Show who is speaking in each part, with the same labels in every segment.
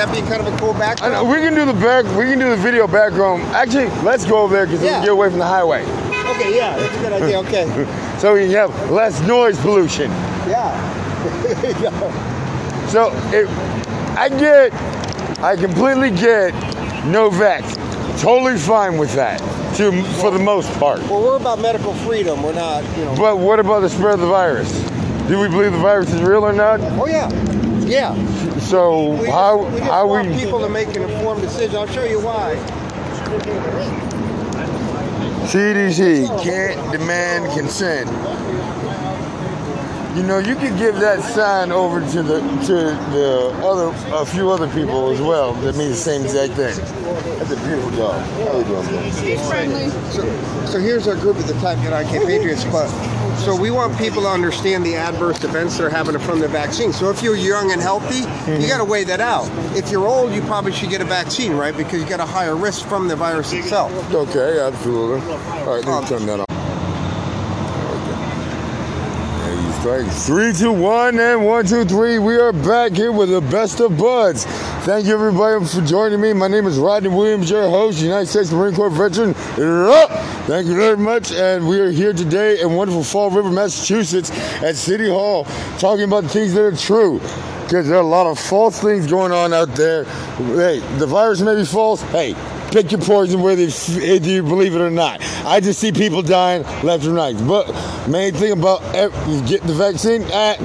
Speaker 1: that be kind of a cool
Speaker 2: I
Speaker 1: background?
Speaker 2: know, we can do the back. We can do the video background. Actually, let's go over there because we can get away from the highway,
Speaker 1: Okay, yeah, that's a good idea. Okay,
Speaker 2: so we can have less noise pollution.
Speaker 1: yeah.
Speaker 2: So it, I get, I completely get no vax. Totally fine with that, to for the most part.
Speaker 1: Well, we're about medical freedom. We're not, you know.
Speaker 2: But what about the spread of the virus? Do we believe the virus is real or not?
Speaker 1: Oh yeah, yeah.
Speaker 2: So
Speaker 1: We
Speaker 2: how
Speaker 1: just, we just
Speaker 2: how
Speaker 1: want
Speaker 2: we
Speaker 1: people to make an informed decision. I'll show you why.
Speaker 2: CDC can't demand consent. You know, you could give that sign over to the to the other a few other people as well that mean the same exact thing. That's a beautiful dog. How you doing?
Speaker 3: She's friendly.
Speaker 1: So, so here's our group at the Type United Patriots Club. So we want people to understand the adverse events they're having from the vaccine. So if you're young and healthy, you mm-hmm. got to weigh that out. If you're old, you probably should get a vaccine, right? Because you got a higher risk from the virus itself.
Speaker 2: Okay, absolutely. All right, let me um, turn that off. Three, two, one, and one, two, three. We are back here with the best of buds. Thank you, everybody, for joining me. My name is Rodney Williams, your host, United States Marine Corps veteran. Thank you very much. And we are here today in wonderful Fall River, Massachusetts, at City Hall, talking about things that are true. Because there are a lot of false things going on out there. Hey, the virus may be false. Hey, pick your poison whether you believe it or not. I just see people dying left and right. But main thing about ev- getting the vaccine, uh,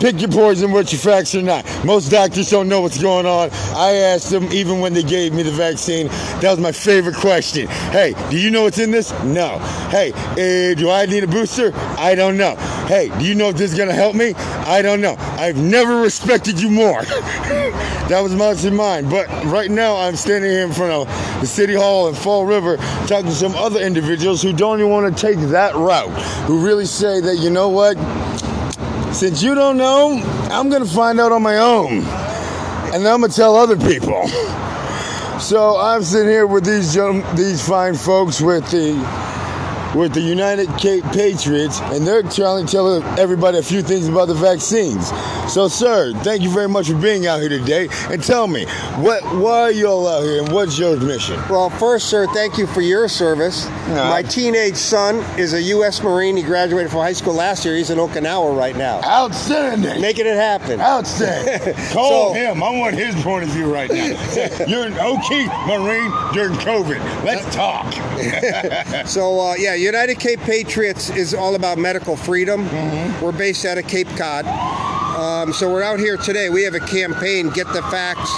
Speaker 2: pick your poison whether you facts or not. Most doctors don't know what's going on. I asked them even when they gave me the vaccine. That was my favorite question. Hey, do you know what's in this? No. Hey, uh, do I need a booster? I don't know. Hey, do you know if this is gonna help me? I don't know. I've never respected you more. that was much in mind. But right now, I'm standing here in front of the City Hall in Fall River talking to some other individuals who don't even want to take that route, who really say that, you know what? Since you don't know, I'm going to find out on my own. And I'm going to tell other people. So I'm sitting here with these these fine folks with the with the United Cape Patriots, and they're trying to tell everybody a few things about the vaccines. So, sir, thank you very much for being out here today. And tell me, what why are y'all out here, and what's your mission?
Speaker 1: Well, first, sir, thank you for your service. My teenage son is a U.S. Marine. He graduated from high school last year. He's in Okinawa right now.
Speaker 2: Outstanding.
Speaker 1: Making it happen.
Speaker 2: Outstanding. Call
Speaker 1: So-
Speaker 2: him. I want his point of view right now. You're an O'Keefe Marine during COVID. Let's talk.
Speaker 1: So, uh, yeah, United Cape Patriots is all about medical freedom. We're based out of Cape Cod. Um, so we're out here today. We have a campaign, Get the Facts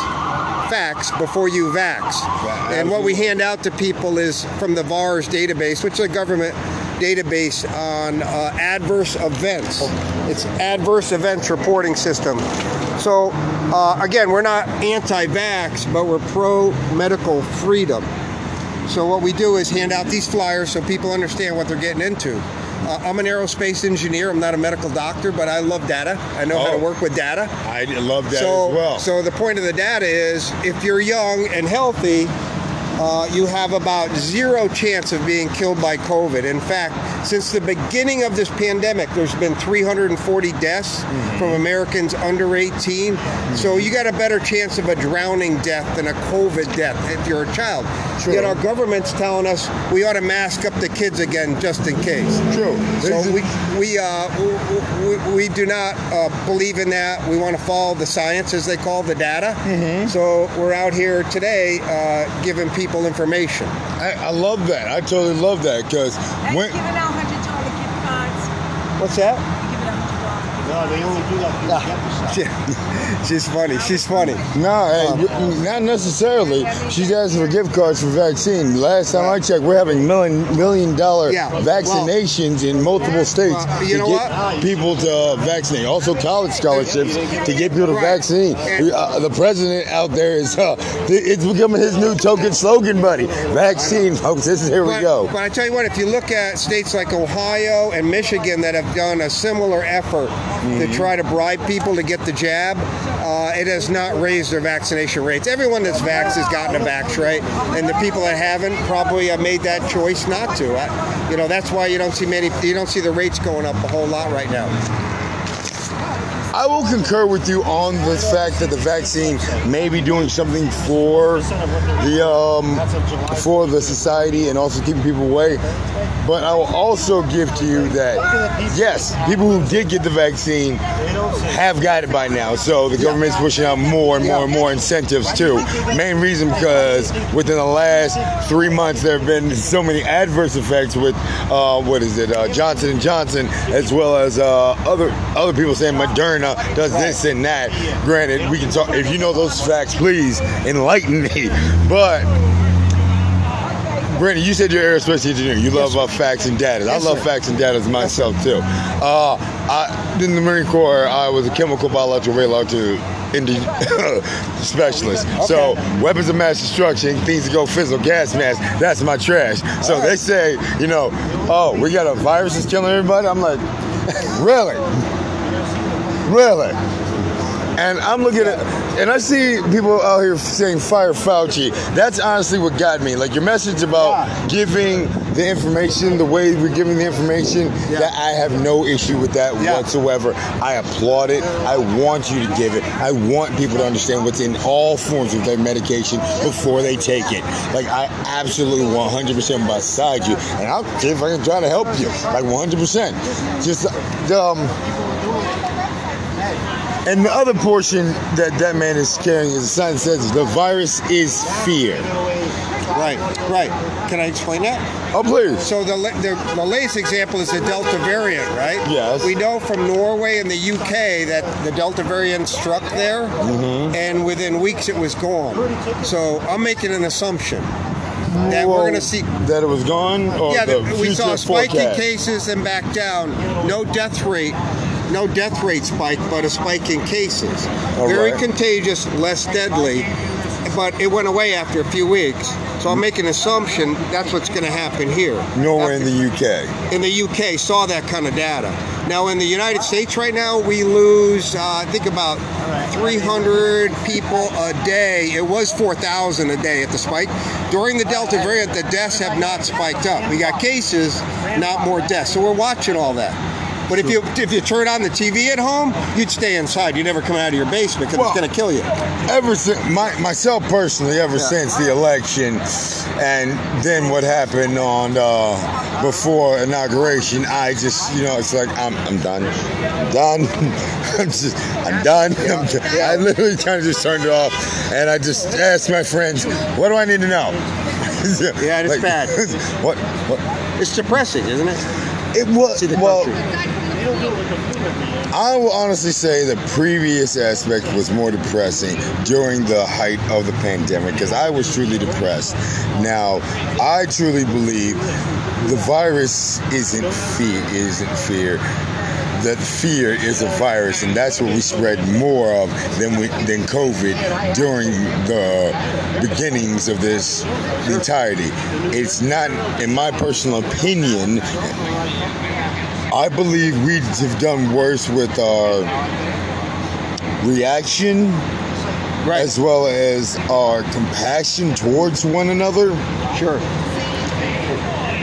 Speaker 1: Facts Before You Vax. And what we hand out to people is from the VAERS database, which is a government database on uh, adverse events. It's adverse events reporting system. So, uh, again, we're not anti vax, but we're pro medical freedom. So what we do is hand out these flyers so people understand what they're getting into. Uh, I'm an aerospace engineer. I'm not a medical doctor, but I love data. I know how
Speaker 2: Oh.
Speaker 1: to work with data.
Speaker 2: I love data
Speaker 1: so,
Speaker 2: as well.
Speaker 1: so the point of the data is, if you're young and healthy, uh, you have about zero chance of being killed by COVID. In fact, since the beginning of this pandemic, there's been 340 deaths
Speaker 2: Mm-hmm.
Speaker 1: from Americans under 18. So you got a better chance of a drowning death than a COVID death if you're a child.
Speaker 2: True.
Speaker 1: Yet our government's telling us we ought to mask up the kids again just in case.
Speaker 2: True.
Speaker 1: So we we uh, we, we, we do not uh, believe in that. We want to follow the science, as they call the data.
Speaker 2: Mm-hmm.
Speaker 1: So we're out here today uh, giving people information.
Speaker 2: I, I love that. I totally love that because
Speaker 3: And
Speaker 2: when
Speaker 3: giving out hundred dollar gift cards.
Speaker 1: What's that?
Speaker 3: You give it hundred dollar.
Speaker 4: No, they only do that for the episode.
Speaker 1: She's funny. She's funny.
Speaker 2: no, hey, not necessarily. She's asking for gift cards for vaccine. Last time I checked, we're having million million dollar
Speaker 1: Yeah, well-
Speaker 2: vaccinations in multiple states
Speaker 1: Well, you
Speaker 2: to
Speaker 1: know
Speaker 2: get
Speaker 1: what?
Speaker 2: people to uh, vaccinate. Also, college scholarships to get people to
Speaker 1: Right.
Speaker 2: vaccine.
Speaker 1: And-
Speaker 2: Uh, the president out there is uh, it's becoming his new token slogan, buddy. Vaccine, folks. This is here we go.
Speaker 1: but I tell you what, if you look at states like Ohio and Michigan that have done a similar effort to try to bribe people to get the jab, uh, it has not raised their vaccination rates. Everyone that's vaxxed has gotten a vax, right? And the people that haven't probably have made that choice not to. I, you know, that's why you don't see many, you don't see the rates going up a whole lot right now.
Speaker 2: I will concur with you on the fact that the vaccine may be doing something for the um, for the society and also keeping people away. But I will also give to you that yes, people who did get the vaccine have got it by now. So the government's pushing out more and more and more incentives too. Main reason because within the last three months there have been so many adverse effects with uh, what is it uh, Johnson and Johnson as well as uh, other other people saying Moderna does this and that. Granted, we can talk if you know those facts, please enlighten me. But Brandon, you said you're aerospace engineer. You love uh, facts and data. I love
Speaker 1: sir.
Speaker 2: facts and data myself too. Uh, I, in the Marine Corps, I was a chemical, biological, radiological indi- specialist. So weapons of mass destruction, things that go fizzle, gas mask, that's my trash. So they say, you know, oh, we got a virus that's killing everybody. I'm like, really? Really? And I'm looking at, and I see people out here saying fire Fauci. That's honestly what got me. Like your message about giving the information the way we're giving the information, Yeah. that I have no issue with that
Speaker 1: Yeah.
Speaker 2: whatsoever. I applaud it. I want you to give it. I want people to understand what's in all forms of their medication before they take it. Like I absolutely 100% beside you, and I'll see if I can try to help you. Like 100%. Just um. And the other portion that that man is carrying is a sign that says the virus is fear.
Speaker 1: Right, right. Can I explain that?
Speaker 2: Oh, please.
Speaker 1: So the, the the latest example is the Delta variant, right?
Speaker 2: Yes.
Speaker 1: We know from Norway and the UK that the Delta variant struck there,
Speaker 2: Mm-hmm.
Speaker 1: and within weeks it was gone. So I'm making an assumption that we're going to see.
Speaker 2: that it was gone. Or
Speaker 1: Yeah, we saw a
Speaker 2: future
Speaker 1: spike in
Speaker 2: forecast?
Speaker 1: cases and back down. No death rate, no death rate spike, but a spike in cases.
Speaker 2: All
Speaker 1: Very
Speaker 2: right.
Speaker 1: contagious, less deadly, but it went away after a few weeks. So I'm making an assumption that's what's going to happen here.
Speaker 2: Nowhere in the UK.
Speaker 1: in the UK saw that kind of data. Now in the United States right now we lose uh, I think about 300 people a day. It was 4,000 a day at the spike. During the Delta variant, the deaths have not spiked up. We got cases, not more deaths. So we're watching all that. But if you if you turn on the TV at home, you'd stay inside. You never come out of your basement because
Speaker 2: Well-
Speaker 1: it's going to kill you.
Speaker 2: Ever since my, myself personally, ever
Speaker 1: Yeah.
Speaker 2: since the election, and then what happened on uh, before inauguration, I just you know it's like I'm I'm done, I'm done, I'm just I'm done. I'm ju- I literally kind of just turned it off, and I just asked my friends, what do I need to know?
Speaker 1: Yeah, it's bad.
Speaker 2: What what?
Speaker 1: It's depressing, isn't it?
Speaker 2: It was well. I will honestly say the previous aspect was more depressing during the height of the pandemic because I was truly depressed. Now, I truly believe the virus isn't fear, isn't fear. That fear is a virus, and that's what we spread more of than we, than COVID during the beginnings of this entirety. It's not, in my personal opinion, I believe we have done worse with our reaction as well as our compassion towards one another
Speaker 1: Sure.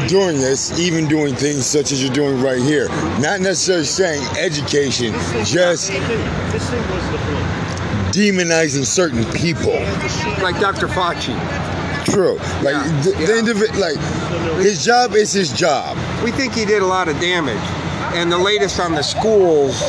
Speaker 2: Doing this, even doing things such as you're doing right here. Not necessarily saying education, just
Speaker 4: This thing was the flu.
Speaker 2: demonizing certain people.
Speaker 1: Like Dr. Fauci.
Speaker 2: True. Like
Speaker 1: Yeah,
Speaker 2: the, the
Speaker 1: yeah.
Speaker 2: individ, like his job is his job.
Speaker 1: We think he did a lot of damage. And the latest on the schools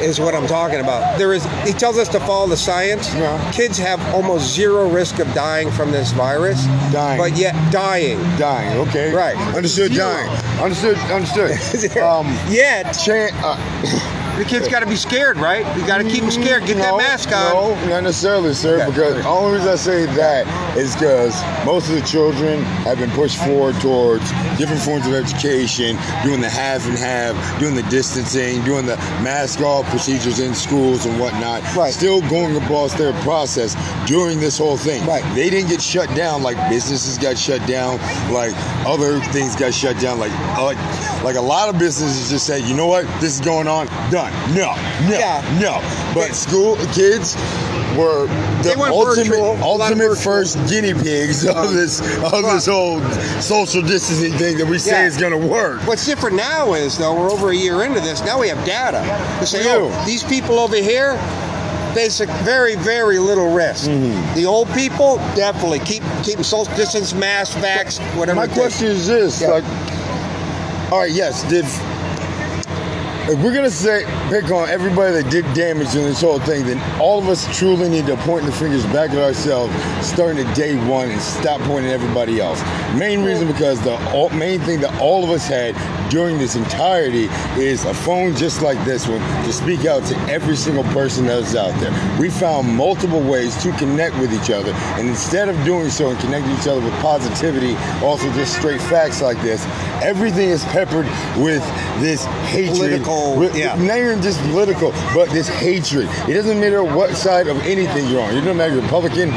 Speaker 1: is what I'm talking about. There is he tells us to follow the science.
Speaker 2: Yeah.
Speaker 1: Kids have almost zero risk of dying from this virus.
Speaker 2: Dying.
Speaker 1: But yet dying.
Speaker 2: Dying, okay?
Speaker 1: Right.
Speaker 2: Understood.
Speaker 1: Zero.
Speaker 2: Dying. Understood. Understood. um,
Speaker 1: yet
Speaker 2: chan- uh,
Speaker 1: the kids gotta be scared, right? You gotta keep them scared. Get that mask on.
Speaker 2: No, not necessarily, sir.
Speaker 1: Okay.
Speaker 2: Because the only reason I say that is because most of the children have been pushed forward towards different forms of education, doing the half and half, doing the distancing, doing the mask off procedures in schools and whatnot.
Speaker 1: Right.
Speaker 2: Still going across their process during this whole thing.
Speaker 1: Right.
Speaker 2: They didn't get shut down like businesses got shut down, like other things got shut down. Like like like a lot of businesses just say, you know what, this is going on, done. No, no,
Speaker 1: Yeah.
Speaker 2: no. But school kids, were the ultimate,
Speaker 1: virtual, a lot of
Speaker 2: ultimate first guinea pigs of this of this whole social distancing thing that we say
Speaker 1: Yeah.
Speaker 2: is going to work.
Speaker 1: What's different now is though we're over a year into this. Now we have data to say, oh, these people over here, basic, very, very little risk.
Speaker 2: Mm-hmm.
Speaker 1: The old people, definitely keep keep social distance, mask, vax, whatever.
Speaker 2: My question is this:
Speaker 1: Yeah.
Speaker 2: like, all right, yes, did if we're gonna say pick on everybody that did damage in this whole thing, then all of us truly need to point the fingers back at ourselves, starting at day one, and stop pointing at everybody else. Main reason because the all, main thing that all of us had during this entirety is a phone just like this one to speak out to every single person that is out there. We found multiple ways to connect with each other, and instead of doing so and connecting each other with positivity, also just straight facts like this, everything is peppered with this hatred.
Speaker 1: Political,
Speaker 2: with-
Speaker 1: yeah.
Speaker 2: Not even just political, but this hatred. It doesn't matter what side of anything you're on. It doesn't matter Republican,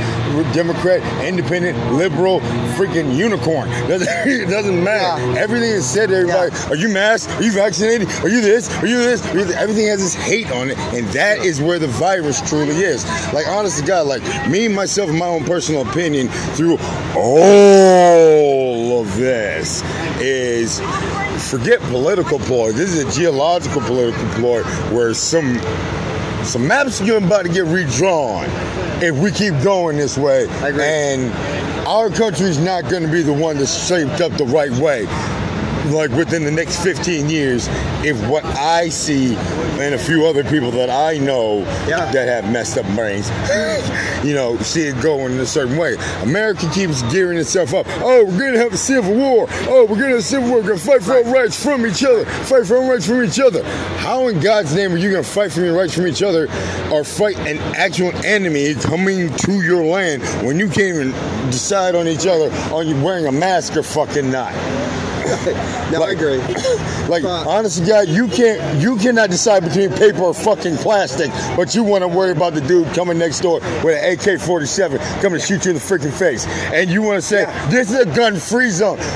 Speaker 2: Democrat, Independent, Liberal, freaking unicorn. It doesn't matter.
Speaker 1: Yeah.
Speaker 2: Everything is said to everybody. Are you masked? Are you vaccinated? Are you this? Are you this? Are you this? Everything has this hate on it, and that is where the virus truly is. Like, honest to God, like me, myself, my own personal opinion, through all of this, is forget political ploy. This is a geological political ploy where some some maps are about to get redrawn if we keep going this way. And our country's not going to be the one that's shaped up the right way. Like within the next 15 years, if what I see and a few other people that I know
Speaker 1: Yeah.
Speaker 2: that have messed up brains, you know, see it going in a certain way. America keeps gearing itself up. Oh, we're gonna have a civil war. Oh, we're gonna have a civil war. We're gonna fight for our rights from each other. Fight for our rights from each other. How in God's name are you gonna fight for your rights from each other, or fight an actual enemy coming to your land when you can't even decide on each other on you wearing a mask or fucking not?
Speaker 1: No, I agree.
Speaker 2: Like,
Speaker 1: But-
Speaker 2: honest to God, you can't, you cannot decide between paper or fucking plastic, but you want to worry about the dude coming next door with an AK-47 coming to shoot you in the freaking face, and you want to say
Speaker 1: Yeah.
Speaker 2: this is a gun-free zone.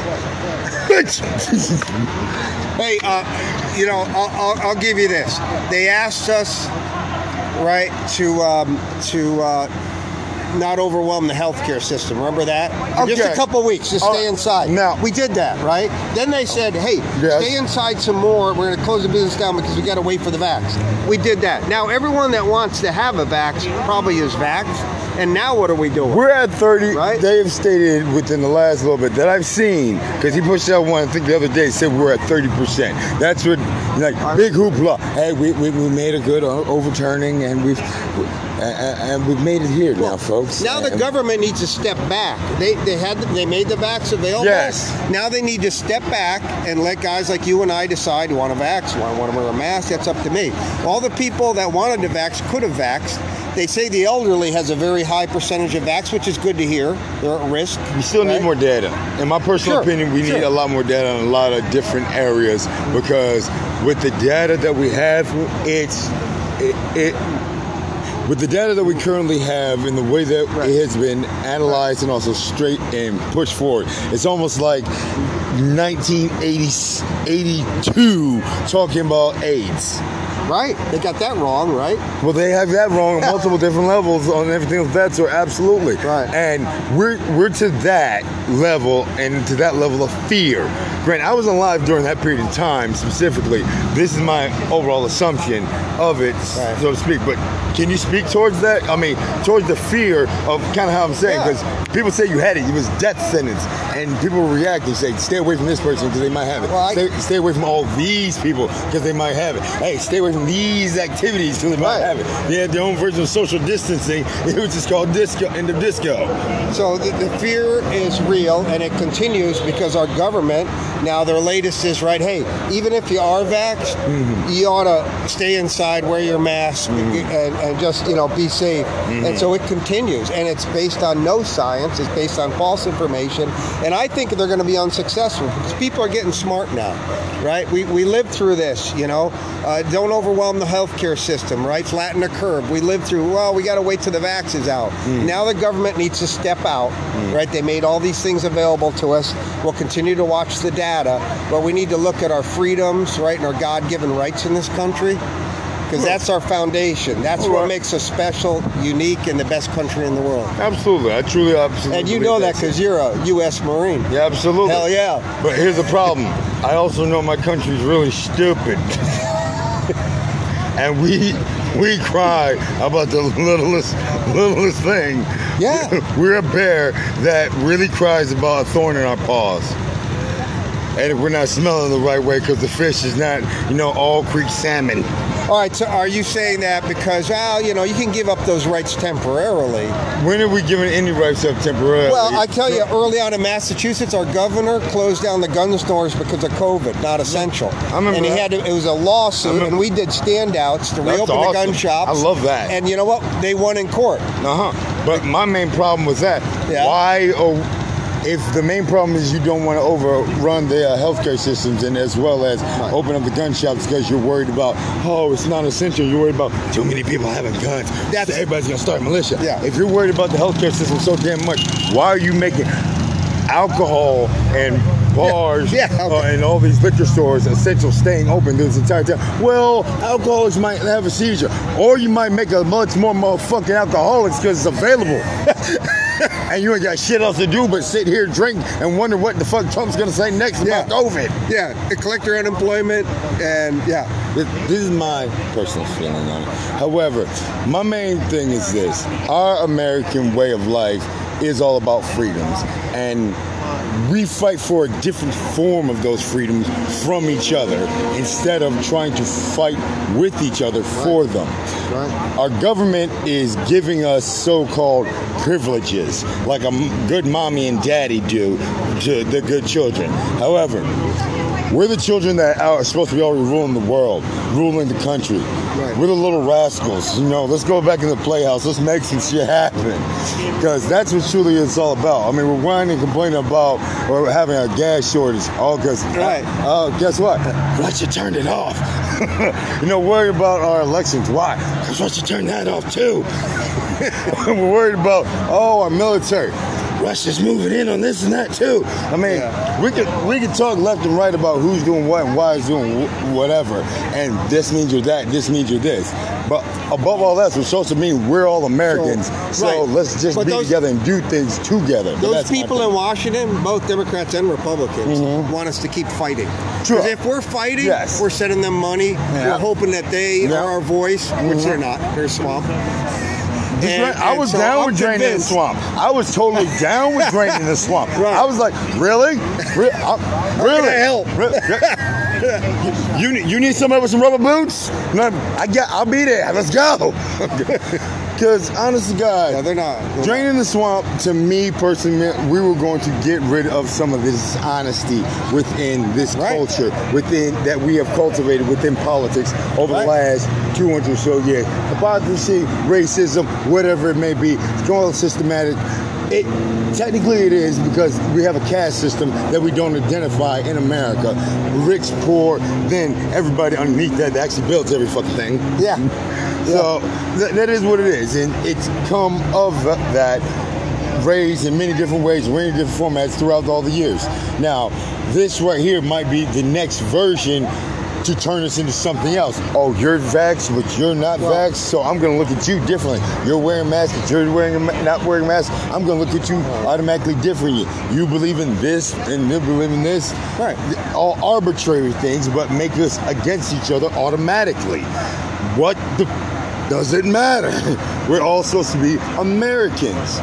Speaker 1: Hey, uh, you know, I'll, I'll, I'll give you this. They asked us, right, to um, to uh, not overwhelm the healthcare system. Remember that? For Just a couple weeks, just
Speaker 2: Oh,
Speaker 1: stay inside.
Speaker 2: now-
Speaker 1: we did that, right? Then they said, "Hey,
Speaker 2: Yes.
Speaker 1: stay inside some more. We're going to close the business down because we got to wait for the vax." We did that. Now everyone that wants to have a vax probably is vaxxed. And now what are we doing?
Speaker 2: We're at 30.
Speaker 1: Right.
Speaker 2: They have stated within the last little bit that I've seen, because he pushed out one, I think the other day, said we're at 30%. That's what, like, big hoopla. Hey, we, we, we made a good overturning, and we've and, and we've made it here now, folks.
Speaker 1: Now the
Speaker 2: And-
Speaker 1: government needs to step back. They they had they made the vax available.
Speaker 2: Yes.
Speaker 1: Now they need to step back and let guys like you and I decide you want to vax, want, want to wear a mask. That's up to me. All the people that wanted to vax could have vaxed. They say the elderly has a very high percentage of vax, which is good to hear. They're at risk.
Speaker 2: We still need more data. In my personal
Speaker 1: Sure,
Speaker 2: opinion, we need a lot more data in a lot of different areas because with the data that we have, it's it, it with the data that we currently have and the way that
Speaker 1: Right.
Speaker 2: it has been analyzed and also straight and pushed forward, it's almost like 1982 talking about AIDS.
Speaker 1: Right? They got that wrong, right?
Speaker 2: Well, they have that wrong on multiple different levels on everything else that so absolutely.
Speaker 1: Right.
Speaker 2: And we're we're to that level and to that level of fear. Grant, I was alive during that period of time specifically. This is my overall assumption of it,
Speaker 1: Right.
Speaker 2: so to speak. But can you speak towards that? I mean, towards the fear of kind of how I'm saying,
Speaker 1: Yeah.
Speaker 2: because people say you had it, it was death sentence, and people react and say, stay away from this person because they might have it.
Speaker 1: Well, I-
Speaker 2: stay, stay away from all these people because they might have it. Hey, stay away from these activities because might
Speaker 1: Right.
Speaker 2: have it. They had their own version of social distancing, which is called disco, end of disco.
Speaker 1: So the, the fear is real and it continues because our government now their latest is right. Hey, even if you are vaxxed, mm-hmm. you ought to stay inside, wear your mask, mm-hmm. and, and just you know be safe. And mm-hmm. so it continues, and it's based on no science. It's based on false information, and I think they're going to be unsuccessful because people are getting smart now, right? We we lived through this, you know. Uh, don't overwhelm the healthcare system, right? Flatten the curve. We lived through. Well, we got to wait till the vax is out. Hmm. Now the government needs to step out, hmm. right? They made all these things available to us. We'll continue to watch the data, but we need to look at our freedoms, right, and our God-given rights in this country. because that's our foundation. That's what makes us special, unique, and the best country in the world.
Speaker 2: Absolutely, I truly, absolutely.
Speaker 1: And you know that because you're a U.S. Marine.
Speaker 2: Yeah, absolutely.
Speaker 1: Hell yeah.
Speaker 2: But here's the problem. I also know my country's really stupid. and we we cry about the littlest littlest thing.
Speaker 1: Yeah.
Speaker 2: We're a bear that really cries about a thorn in our paws. And if we're not smelling the right way because the fish is not, you know, all creek salmon.
Speaker 1: All right, so are you saying that because, well, you know, you can give up those rights temporarily?
Speaker 2: When are we giving any rights up temporarily?
Speaker 1: Well, I tell you, early on in Massachusetts, our governor closed down the gun stores because of COVID, not essential.
Speaker 2: I remember
Speaker 1: and he
Speaker 2: that.
Speaker 1: had to, it was a lawsuit, and we did standouts to
Speaker 2: That's
Speaker 1: reopen the gun
Speaker 2: awesome.
Speaker 1: shops.
Speaker 2: I love that.
Speaker 1: And you know what? They won in court.
Speaker 2: Uh huh. But my main problem was that.
Speaker 1: Yeah.
Speaker 2: Why? Oh, if the main problem is you don't want to overrun the uh, healthcare systems and as well as open up the gun shops because you're worried about oh it's not essential. You're worried about too many people having guns.
Speaker 1: That's-
Speaker 2: everybody's gonna start militia.
Speaker 1: Yeah.
Speaker 2: If you're worried about the healthcare system so damn much, why are you making alcohol and bars
Speaker 1: Yeah, yeah,
Speaker 2: uh, and all these liquor stores essential staying open this entire time. Well, alcoholics might have a seizure, or you might make a much more motherfucking alcoholics because it's available. and you ain't got shit else to do but sit here, drink, and wonder what the fuck Trump's gonna say next
Speaker 1: Yeah.
Speaker 2: about COVID.
Speaker 1: Yeah, and collect your unemployment, and yeah.
Speaker 2: This, this is my personal feeling on it. However, my main thing is this: our American way of life is all about freedoms, and we fight for a different form of those freedoms from each other instead of trying to fight with each other for them.
Speaker 1: Right.
Speaker 2: Our government is giving us so-called privileges, like a good mommy and daddy do to the good children. However, we're the children that are supposed to be already ruling the world, ruling the country.
Speaker 1: Right.
Speaker 2: We're the little rascals. You know, let's go back in the playhouse. Let's make some shit happen. Because that's what truly it's all about. I mean, we're whining and complaining about or having a gas shortage. All because,
Speaker 1: Right.
Speaker 2: Oh, guess what? Russia turned it off. you know, worried about our elections. Why? Because Russia turned that off too. we're worried about, oh, our military. Russia's moving in on this and that too. I mean,
Speaker 1: Yeah.
Speaker 2: we could we could talk left and right about who's doing what and why is doing whatever, and this means you're that, this means you're this. But above all that, we're supposed to mean we're all Americans. So,
Speaker 1: right.
Speaker 2: let's just
Speaker 1: But
Speaker 2: be
Speaker 1: those-
Speaker 2: together and do things together.
Speaker 1: Those people in Washington, both Democrats and Republicans, mm-hmm. want us to keep fighting.
Speaker 2: True.
Speaker 1: Because if we're fighting,
Speaker 2: Yes.
Speaker 1: we're sending them money.
Speaker 2: Yeah.
Speaker 1: We're hoping that they
Speaker 2: Yeah.
Speaker 1: are our voice, which mm-hmm. they're not. They're swamp.
Speaker 2: Just
Speaker 1: And-
Speaker 2: I was
Speaker 1: so
Speaker 2: down with draining the swamp. I was totally down with draining the swamp.
Speaker 1: Right.
Speaker 2: I was like, really, Re- uh, really?
Speaker 1: help?
Speaker 2: Re- you need you need somebody with some rubber boots? No, I got. I'll be there. Let's go. Because honest to God,
Speaker 1: Yeah, they're not. they're
Speaker 2: Draining the swamp, to me personally, meant we were going to get rid of some of this honesty within this
Speaker 1: Right.
Speaker 2: culture, within that we have cultivated within politics over
Speaker 1: Right.
Speaker 2: the last 200 or so years. Hypocrisy, racism, whatever it may be, it's all systematic. It technically it is because we have a caste system that we don't identify in America. Rich, poor, then everybody underneath that that actually builds every fucking thing.
Speaker 1: Yeah.
Speaker 2: So th- that is what it is, and it's come of that raised in many different ways, many different formats throughout all the years. Now, this right here might be the next version to turn us into something else. Oh, you're vaxxed, but you're not
Speaker 1: Well-
Speaker 2: vaxxed, so I'm going to look at you differently. You're wearing masks, but you're wearing a ma- not wearing masks. I'm going to look at you automatically differently. You believe in this, and you believe in this.
Speaker 1: Right.
Speaker 2: All arbitrary things, but make us against each other automatically. What the does it matter? We're all supposed to be Americans.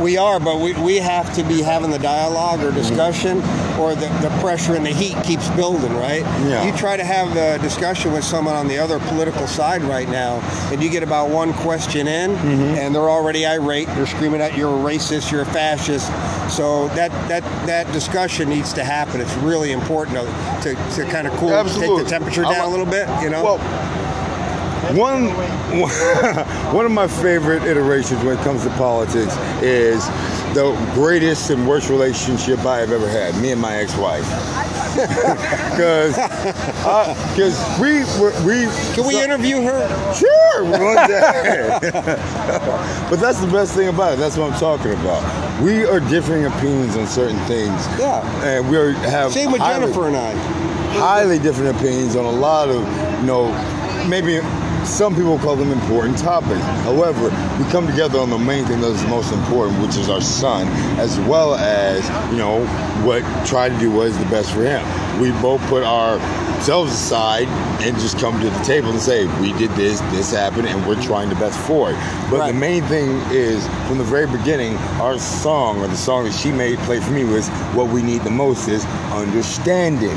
Speaker 1: We are, but we, we have to be having the dialogue or discussion, or the, the pressure and the heat keeps building, right?
Speaker 2: Yeah.
Speaker 1: You try to have a discussion with someone on the other political side right now, and you get about one question in, mm-hmm. and they're already irate. They're screaming at you're a racist, you're a fascist. So that that that discussion needs to happen. It's really important to, to, to kind of cool,
Speaker 2: Absolutely.
Speaker 1: take the temperature down
Speaker 2: a-
Speaker 1: a little bit. You know.
Speaker 2: Well, one one of my favorite iterations when it comes to politics is the greatest and worst relationship I have ever had. Me and my ex-wife. Because because uh, we were we
Speaker 1: Can we
Speaker 2: so-
Speaker 1: interview her?
Speaker 2: Sure, one day. but that's the best thing about it. That's what I'm talking about. We are differing opinions on certain things.
Speaker 1: Yeah.
Speaker 2: And we are, have
Speaker 1: Same with
Speaker 2: highly-
Speaker 1: Jennifer and I.
Speaker 2: highly different opinions on a lot of, you know, maybe some people call them important topics. However, we come together on the main thing that's most important, which is our son, as well as you know what try to do what is the best for him. We both put ourselves aside and just come to the table and say we did this, this happened, and we're trying the best for it. But
Speaker 1: Right.
Speaker 2: the main thing is from the very beginning, our song or the song that she made play for me was what we need the most is understanding.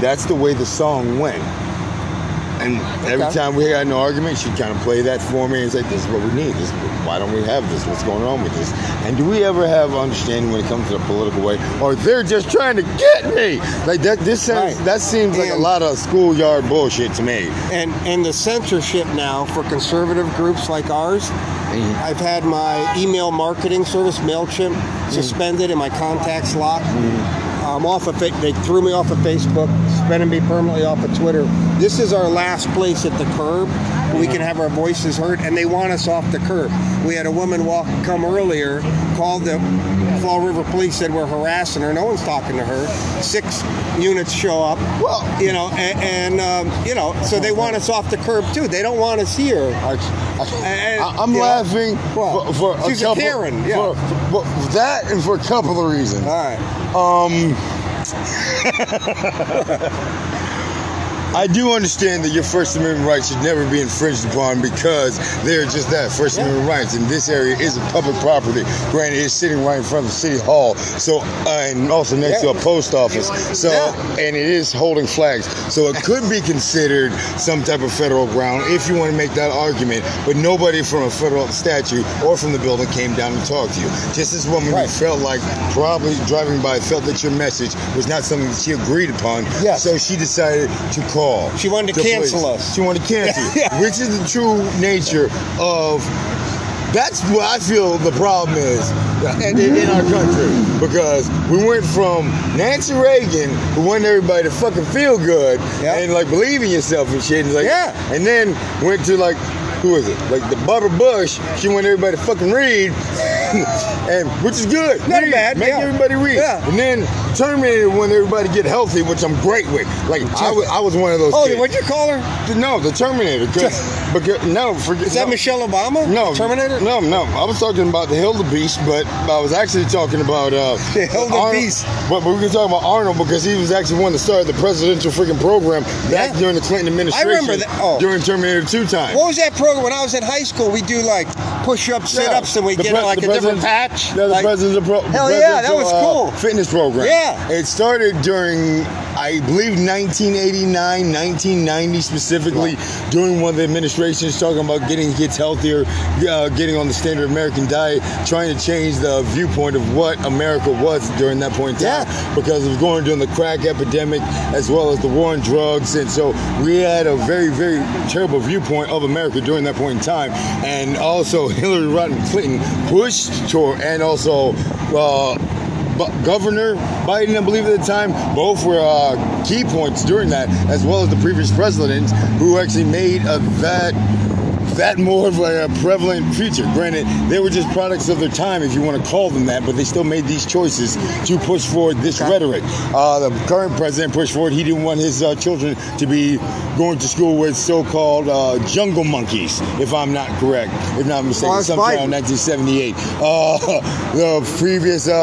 Speaker 2: That's the way the song went. And every
Speaker 1: Okay.
Speaker 2: time we had an argument, she'd kind of play that for me and say, "This is what we need. This, why don't we have this? What's going on with this?" And do we ever have understanding when it comes to the political way, or they're just trying to get me? Like that. This sounds.
Speaker 1: Right.
Speaker 2: That seems like a lot of schoolyard bullshit to me.
Speaker 1: And and the censorship now for conservative groups like ours, mm-hmm. I've had my email marketing service Mailchimp mm-hmm. suspended and my contacts locked. Mm-hmm. I'm off of it. They threw me off of Facebook, suspended me permanently off of Twitter. This is our last place at the curb we can have our voices heard, and they want us off the curb. We had a woman walk come earlier, called the Fall River Police, said we're harassing her. No one's talking to her. Six units show up.
Speaker 2: Well-
Speaker 1: you know, and, and um, you know, so they want us off the curb too. They don't want us here. And-
Speaker 2: I, am laughing
Speaker 1: well,
Speaker 2: for, for
Speaker 1: a
Speaker 2: couple,
Speaker 1: Karen, yeah.
Speaker 2: for, for, for that and for a couple of reasons.
Speaker 1: All right.
Speaker 2: Um, I do understand that your First Amendment rights should never be infringed upon because they're just that First Amendment rights. And this area is a public property. Granted, it's sitting right in front of City Hall, so uh, and also next
Speaker 1: Yeah.
Speaker 2: to a post office. So
Speaker 1: Yeah.
Speaker 2: and it is holding flags, so it could be considered some type of federal ground if you want to make that argument. But nobody from a federal statute or from the building came down to talk to you. Just this woman
Speaker 1: Right.
Speaker 2: who felt like probably driving by felt that your message was not something that she agreed upon.
Speaker 1: Yes.
Speaker 2: So she decided to call.
Speaker 1: She wanted to
Speaker 2: the
Speaker 1: cancel
Speaker 2: police.
Speaker 1: us.
Speaker 2: She wanted to cancel,
Speaker 1: Yeah.
Speaker 2: which is the true nature of. That's what I feel the problem is in, in our country because we went from Nancy Reagan, who wanted everybody to fucking feel good
Speaker 1: Yeah.
Speaker 2: and like believe in yourself and shit, and like,
Speaker 1: Yeah.
Speaker 2: and then went to like, who is it? Like the Barbara Bush, she wanted everybody to fucking read, and which is good,
Speaker 1: Not
Speaker 2: Read.
Speaker 1: bad,
Speaker 2: make
Speaker 1: yeah.
Speaker 2: everybody read,
Speaker 1: Yeah.
Speaker 2: and then Terminator when everybody get healthy, which I'm great with. Like I was, I was one of those.
Speaker 1: Oh,
Speaker 2: kids.
Speaker 1: what'd you call her?
Speaker 2: No, the Terminator. because no, forget.
Speaker 1: Is that
Speaker 2: no.
Speaker 1: Michelle Obama?
Speaker 2: No,
Speaker 1: Terminator?
Speaker 2: No, no. I was talking about the Hildebeest, but I was actually talking about uh,
Speaker 1: The Hildebeest.
Speaker 2: Arnold- But, but we were talking about Arnold because he was actually one that started the presidential freaking program back
Speaker 1: Yeah.
Speaker 2: during the Clinton administration.
Speaker 1: I remember that- oh.
Speaker 2: During Terminator Two time.
Speaker 1: What was that program when I was in high school? We do like push-ups, sit-ups, and we
Speaker 2: The
Speaker 1: get
Speaker 2: pre-
Speaker 1: like a different
Speaker 2: president-
Speaker 1: patch.
Speaker 2: Yeah, the
Speaker 1: Like-
Speaker 2: presidential pro-
Speaker 1: Hell yeah, that was
Speaker 2: uh,
Speaker 1: cool.
Speaker 2: Fitness program.
Speaker 1: Yeah.
Speaker 2: It started during, I believe, 1989, 1990 specifically, during one of the administrations talking about getting kids healthier, uh, getting on the standard American diet, trying to change the viewpoint of what America was during that point in time.
Speaker 1: Yeah.
Speaker 2: Because it was going during the crack epidemic as well as the war on drugs. And so we had a very, very terrible viewpoint of America during that point in time. And also Hillary Rodham Clinton pushed toward, and also uh, Governor Biden, I believe at the time, both were uh, key points during that, as well as the previous presidents who actually made uh, that that more of a prevalent feature. Granted, they were just products of their time, if you want to call them that, but they still made these choices to push forward this rhetoric. Uh, the current president pushed forward, he didn't want his uh, children to be going to school with so-called uh, jungle monkeys, if I'm not correct, if not mistaken, sometime in 1978. Uh, the previous uh,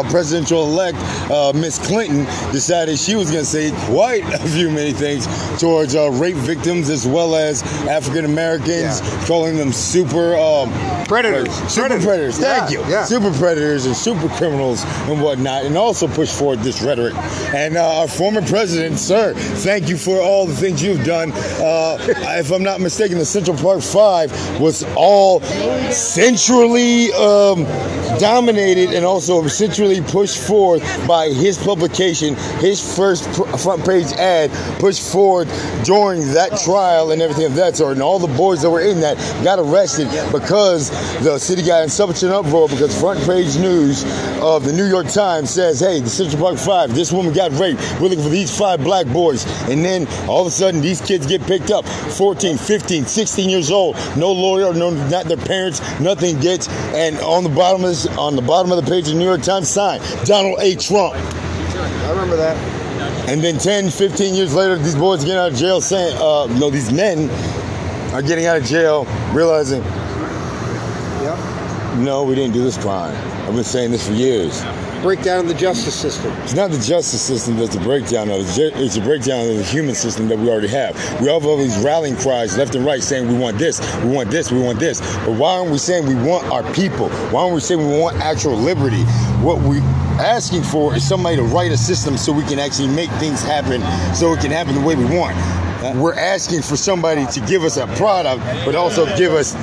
Speaker 2: uh, presidential elect, uh, Miss Clinton, decided she was going to say quite a few many things towards uh, rape victims as well as African Americans, calling them super um,
Speaker 1: Predators.
Speaker 2: super
Speaker 1: Predators.
Speaker 2: predators. Thank
Speaker 1: Yeah,
Speaker 2: you,
Speaker 1: yeah.
Speaker 2: super predators and super criminals and whatnot, and also push forward this rhetoric. And uh, our former president, sir, thank you for all the things you've done. Uh, if I'm not mistaken, the Central Park Five was all centrally um, dominated and also centrally pushed forth by his publication, his first front page ad pushed forward during that trial and everything of that sort. And all the boys that were in that got arrested because the city got in such an uproar because front page news of the New York Times says, hey, the Central Park Five, this woman got raped. We're looking for these five black boys. And then all of a sudden, these kids get picked up 14, 15, 16 years old. No lawyer, no, not their parents, nothing gets. And on the bottom of this, on the bottom of the page of the New York Times sign, Donald A. Trump.
Speaker 1: I remember that.
Speaker 2: And then 10, 15 years later, these boys get out of jail saying, uh, no, these men are getting out of jail, realizing,
Speaker 1: Yep.
Speaker 2: no, we didn't do this crime. I've been saying this for years.
Speaker 1: Breakdown of the justice system.
Speaker 2: It's not the justice system that's the breakdown of it. It's a breakdown of the human system that we already have. We all have all these rallying cries left and right saying we want this, we want this, we want this. But why aren't we saying we want our people? Why aren't we saying we want actual liberty? What we asking for is somebody to write a system so we can actually make things happen so it can happen the way we want. We're asking for somebody to give us a product, but also give us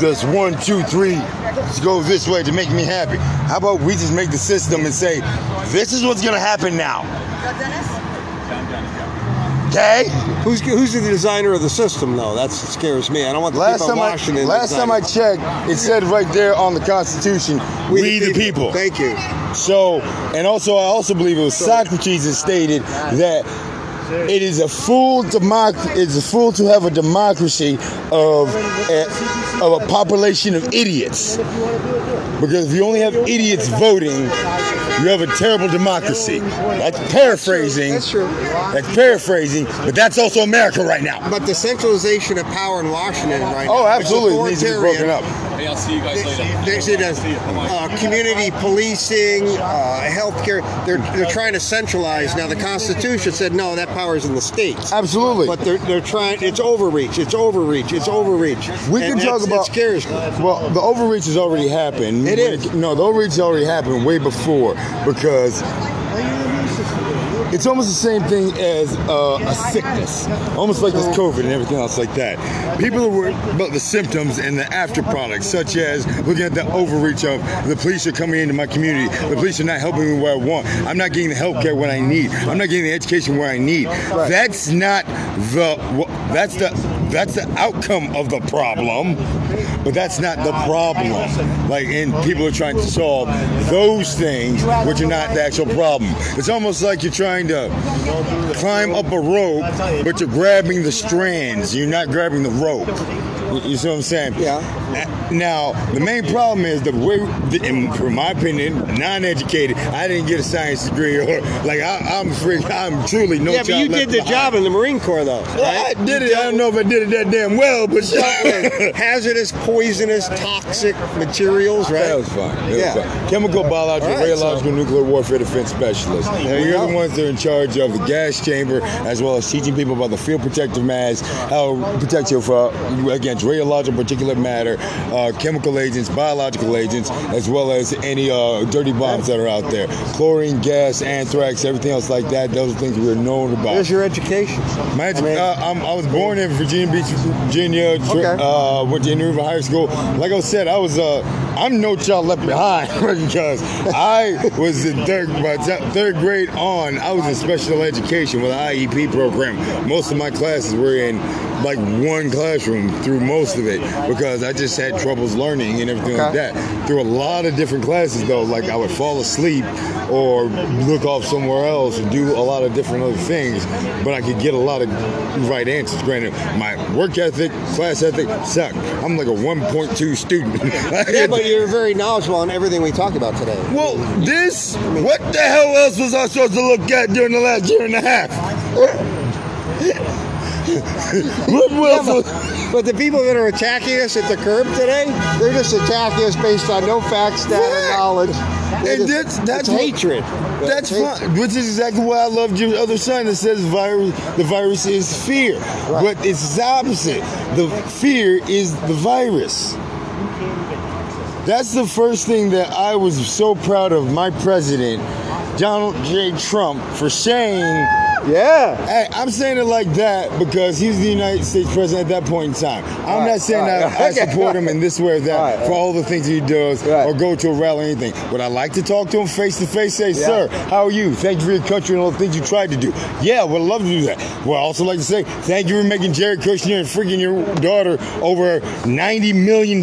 Speaker 2: just one, two, three, to go this way to make me happy. How about we just make the system and say, this is what's gonna happen now. Okay?
Speaker 1: Who's who's the designer of the system though? That scares me. I don't want the
Speaker 2: Last
Speaker 1: people in
Speaker 2: I
Speaker 1: Washington.
Speaker 2: last time I checked, it said right there on the Constitution, we, the, people.
Speaker 1: Thank you.
Speaker 2: So, and also, I also believe it was Socrates that stated that it is a fool democ- It's a fool to have a democracy of a, of a population of idiots. Because if you only have idiots voting, you have a terrible democracy. That's paraphrasing.
Speaker 1: That's true.
Speaker 2: That's paraphrasing, but that's also America right now.
Speaker 1: But the centralization of power in Washington right oh, now.
Speaker 2: Oh, absolutely, it needs to be broken up.
Speaker 5: Hey, I'll see you guys later.
Speaker 1: There's it as uh, community policing, uh, healthcare. They're they're trying to centralize now. The Constitution said no, that power is in the states.
Speaker 2: Absolutely.
Speaker 1: But they're they're trying. It's overreach. It's overreach. It's overreach.
Speaker 2: We
Speaker 1: And
Speaker 2: can talk about
Speaker 1: It scares me.
Speaker 2: Well, the overreach has already happened.
Speaker 1: It is.
Speaker 2: No, the overreach has already happened way before because it's almost the same thing as uh, a sickness, almost like this COVID and everything else like that. People are worried about the symptoms and the after products, such as looking at the overreach of the police are coming into my community, the police are not helping me where I want, I'm not getting the health care when I need, I'm not getting the education where I need. That's not the that's the that's the outcome of the problem, but that's not the problem. Like, and people are trying to solve those things, which are not the actual problem. It's almost like you're trying to climb up a rope, but you're grabbing the strands. You're not grabbing the rope. You- see what I'm saying?
Speaker 1: Yeah.
Speaker 2: Uh, now, the main problem is the way, in, from my opinion, non-educated. I didn't get a science degree, or like I, I'm free. I'm truly no.
Speaker 1: yeah, but you did the
Speaker 2: behind.
Speaker 1: job in the Marine Corps, though.
Speaker 2: Well,
Speaker 1: right?
Speaker 2: I did it. I don't know if I did it that damn well, but
Speaker 1: hazardous, poisonous, toxic materials, right?
Speaker 2: That was fun. That
Speaker 1: Yeah.
Speaker 2: was fun. Chemical, biological,
Speaker 1: right,
Speaker 2: radiological,
Speaker 1: so-
Speaker 2: nuclear warfare defense specialists.
Speaker 1: There you
Speaker 2: we are
Speaker 1: go.
Speaker 2: the ones that are in charge of the gas chamber, as well as teaching people about the field protective mask, how to protect you for, against radiological particulate matter, uh, chemical agents, biological agents, as well as any uh, dirty bombs that are out there. Chlorine gas, anthrax, everything else like that. Those are things we're known about.
Speaker 1: There's your education.
Speaker 2: My,
Speaker 1: I mean-
Speaker 2: uh, I'm, I was born in Virginia Beach, Virginia. Tr-
Speaker 1: Okay.
Speaker 2: Uh, went to Indian River High School. Like I said, I was. Uh, I'm no child left behind because I was in third, by t- third grade on. I was in special education with an IEP program. Most of my classes were in like one classroom through most of it because I just had troubles learning and everything like that. Through a lot of different classes though, like I would fall asleep or look off somewhere else and do a lot of different other things, but I could get a lot of right answers. Granted, my work ethic, class ethic suck. I'm like a 1.2 student.
Speaker 1: Yeah, but you're very knowledgeable on everything we talk about today.
Speaker 2: well, this, what the hell else was I supposed to look at during the last year and a half? Else
Speaker 1: But the people that are attacking us at the curb today, they're just attacking us based on no facts, data,
Speaker 2: Right.
Speaker 1: knowledge. They're
Speaker 2: And
Speaker 1: just-
Speaker 2: that's that's what-
Speaker 1: hatred.
Speaker 2: That's
Speaker 1: It's
Speaker 2: fine, which is exactly why I loved your other sign that says virus. The virus is fear, but it's the opposite. The fear is the virus. That's the first thing that I was so proud of my president, Donald J. Trump, for saying.
Speaker 1: Yeah.
Speaker 2: Hey, I'm saying it like that because he's the United States president at that point in time. I'm
Speaker 1: Right,
Speaker 2: not saying
Speaker 1: right,
Speaker 2: that I
Speaker 1: okay.
Speaker 2: support him in this way or that
Speaker 1: Right,
Speaker 2: for all the things he does
Speaker 1: Right.
Speaker 2: or go to a rally or anything. Would I like to talk to him face to face? Say,
Speaker 1: Yeah.
Speaker 2: sir, how are you? Thank you for your country and all the things you tried to do. Yeah, would love to do that. Would I also like to say thank you for making Jared Kushner and freaking your daughter over $90 million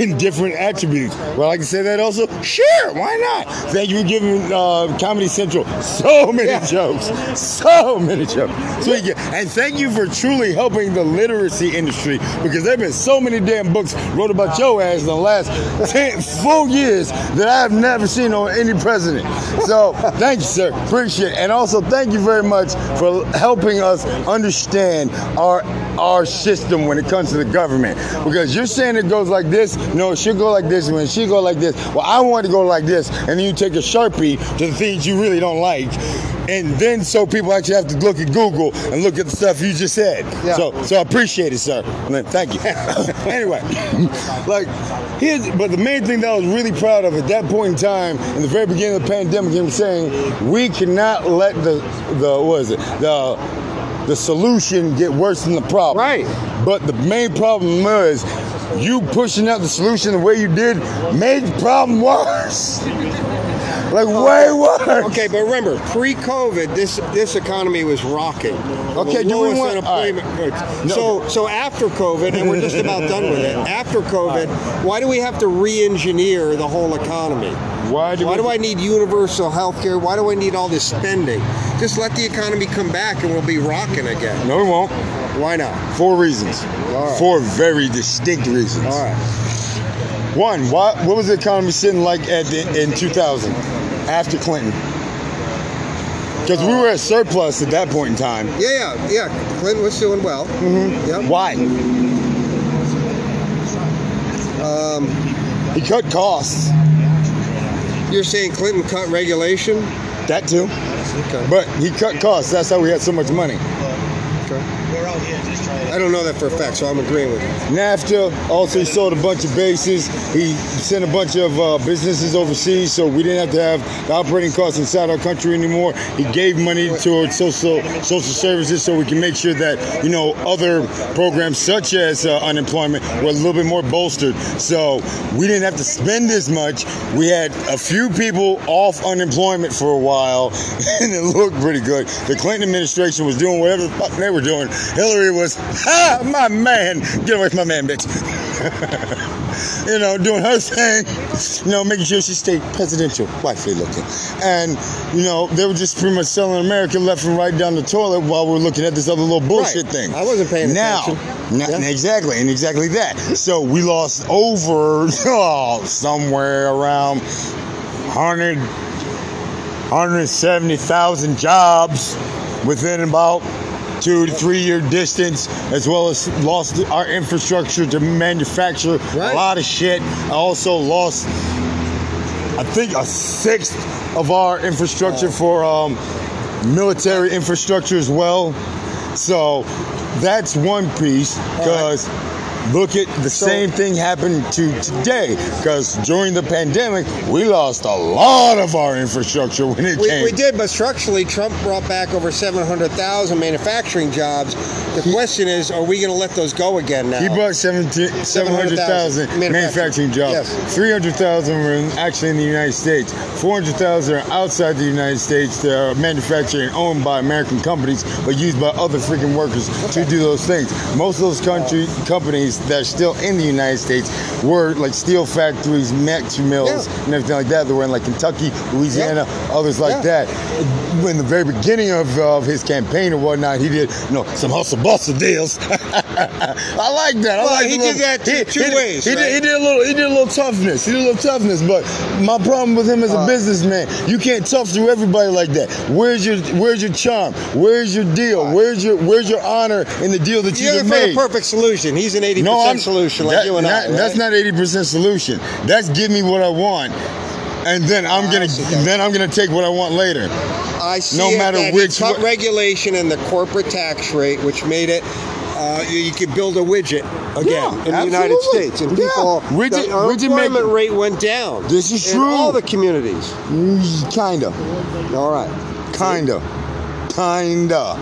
Speaker 2: in different attributes. Would I like to say that also? Sure, why not? Thank you for giving uh, Comedy Central so many jokes. So many jokes. So and thank you for truly helping the literacy industry because there have been so many damn books wrote about your ass in the last 10 full years that I have never seen on any president. So thank you, sir. Appreciate it. And also thank you very much for helping us understand our our system when it comes to the government. Because you're saying it goes like this, no, it should go like this, when it should go like this. Well, I want to go like this, and then you take a sharpie to the things you really don't like. And then so people actually have to look at Google and look at the stuff you just said.
Speaker 1: Yeah.
Speaker 2: So so I appreciate it, sir. Thank you. anyway, like here's but the main thing that I was really proud of at that point in time, in the very beginning of the pandemic, was saying we cannot let the the what is it the the solution get worse than the problem.
Speaker 1: Right.
Speaker 2: But the main problem was you pushing out the solution the way you did made the problem worse. Like way worse.
Speaker 1: Okay, but remember, pre-COVID, this this economy was rocking.
Speaker 2: Okay, do we want-
Speaker 1: unemployment rates.
Speaker 2: No.
Speaker 1: So so after COVID, and we're just about done with it. After COVID, why do we have to re-engineer the whole economy?
Speaker 2: Why do
Speaker 1: Why do I need universal health care? Why do I need all this spending? Just let the economy come back and we'll be rocking again.
Speaker 2: No, we won't.
Speaker 1: Why not?
Speaker 2: Four reasons.
Speaker 1: All right.
Speaker 2: Four very distinct reasons.
Speaker 1: All right.
Speaker 2: One, why, what was the economy sitting like at the, in 2000 after Clinton? Because we were at surplus at that point in time.
Speaker 1: Yeah, yeah, yeah. Clinton was doing well. Mm-hmm. Yep.
Speaker 2: Why?
Speaker 1: Um,
Speaker 2: He cut costs.
Speaker 1: you're saying Clinton cut regulation?
Speaker 2: That too.
Speaker 1: Okay.
Speaker 2: But he cut costs. That's how we had so much money.
Speaker 1: I don't know that for a fact, so I'm agreeing with you.
Speaker 2: NAFTA also he sold a bunch of bases. He sent a bunch of uh, businesses overseas, so we didn't have to have the operating costs inside our country anymore. He gave money towards social social services, so we can make sure that you know other programs such as uh, unemployment were a little bit more bolstered. So we didn't have to spend as much. We had a few people off unemployment for a while, and it looked pretty good. The Clinton administration was doing whatever the fuck they were doing. Hillary was, ha, my man, get away from my man, bitch. you know, doing her thing, you know, making sure she stayed presidential, wifely looking. And, you know, they were just pretty much selling America left and right down the toilet while we're looking at this other little bullshit
Speaker 1: Right.
Speaker 2: thing.
Speaker 1: I wasn't paying
Speaker 2: now,
Speaker 1: attention.
Speaker 2: Now,
Speaker 1: Yeah.
Speaker 2: exactly, and exactly that. So we lost over oh, somewhere around 100, 170,000 jobs within about two to three year distance, as well as lost our infrastructure to manufacture
Speaker 1: Right.
Speaker 2: a lot of shit. I also lost, I think, a sixth of our infrastructure for um, military infrastructure as well. So that's one piece because look at the same thing happened to today because during the pandemic we lost a lot of our infrastructure when it
Speaker 1: We,
Speaker 2: came.
Speaker 1: we did, but structurally, Trump brought back over 700,000 manufacturing jobs. The question is, are we going to let those go again now?
Speaker 2: He brought 17 700,000
Speaker 1: Manufacturing.
Speaker 2: manufacturing jobs.
Speaker 1: Yes.
Speaker 2: 300,000 were in- actually in the United States. 400,000 are outside the United States. They are manufactured and owned by American companies, but used by other freaking workers to do those things. Most of those country companies that are still in the United States were like steel factories, match mills,
Speaker 1: Yeah.
Speaker 2: and everything like that. They were in like Kentucky, Louisiana, others like
Speaker 1: Yeah.
Speaker 2: that. In the very beginning of, of his campaign or whatnot, he did you know some hustle bustle deals. I like that. I
Speaker 1: Well,
Speaker 2: like
Speaker 1: he did that two-
Speaker 2: he-
Speaker 1: two
Speaker 2: he did-
Speaker 1: ways,
Speaker 2: He,
Speaker 1: right?
Speaker 2: did, he did a little. He did a little toughness. He did a little toughness. But my problem with him as a
Speaker 1: Uh.
Speaker 2: businessman, you can't tough through everybody like that. Where's your Where's your charm? Where's your deal? Where's your Where's your honor in the deal that you
Speaker 1: looking for
Speaker 2: made?
Speaker 1: the perfect solution. He's an 80%
Speaker 2: No, I'm
Speaker 1: solution like
Speaker 2: that-
Speaker 1: you and
Speaker 2: not-
Speaker 1: I. right?
Speaker 2: That's not eighty percent solution. That's give me what I want, and then I'm
Speaker 1: I
Speaker 2: gonna then I'm gonna take what I want later.
Speaker 1: I see
Speaker 2: no matter
Speaker 1: that
Speaker 2: which
Speaker 1: cut
Speaker 2: wa-
Speaker 1: regulation and the corporate tax rate, which made it uh, you, you could build a widget again
Speaker 2: Yeah,
Speaker 1: in the United. States, and
Speaker 2: Yeah.
Speaker 1: people
Speaker 2: Widget-
Speaker 1: the
Speaker 2: widget
Speaker 1: unemployment
Speaker 2: making.
Speaker 1: rate went down.
Speaker 2: This is
Speaker 1: in
Speaker 2: true.
Speaker 1: all the communities.
Speaker 2: Mm, Kinda,
Speaker 1: All right.
Speaker 2: kinda, kinda,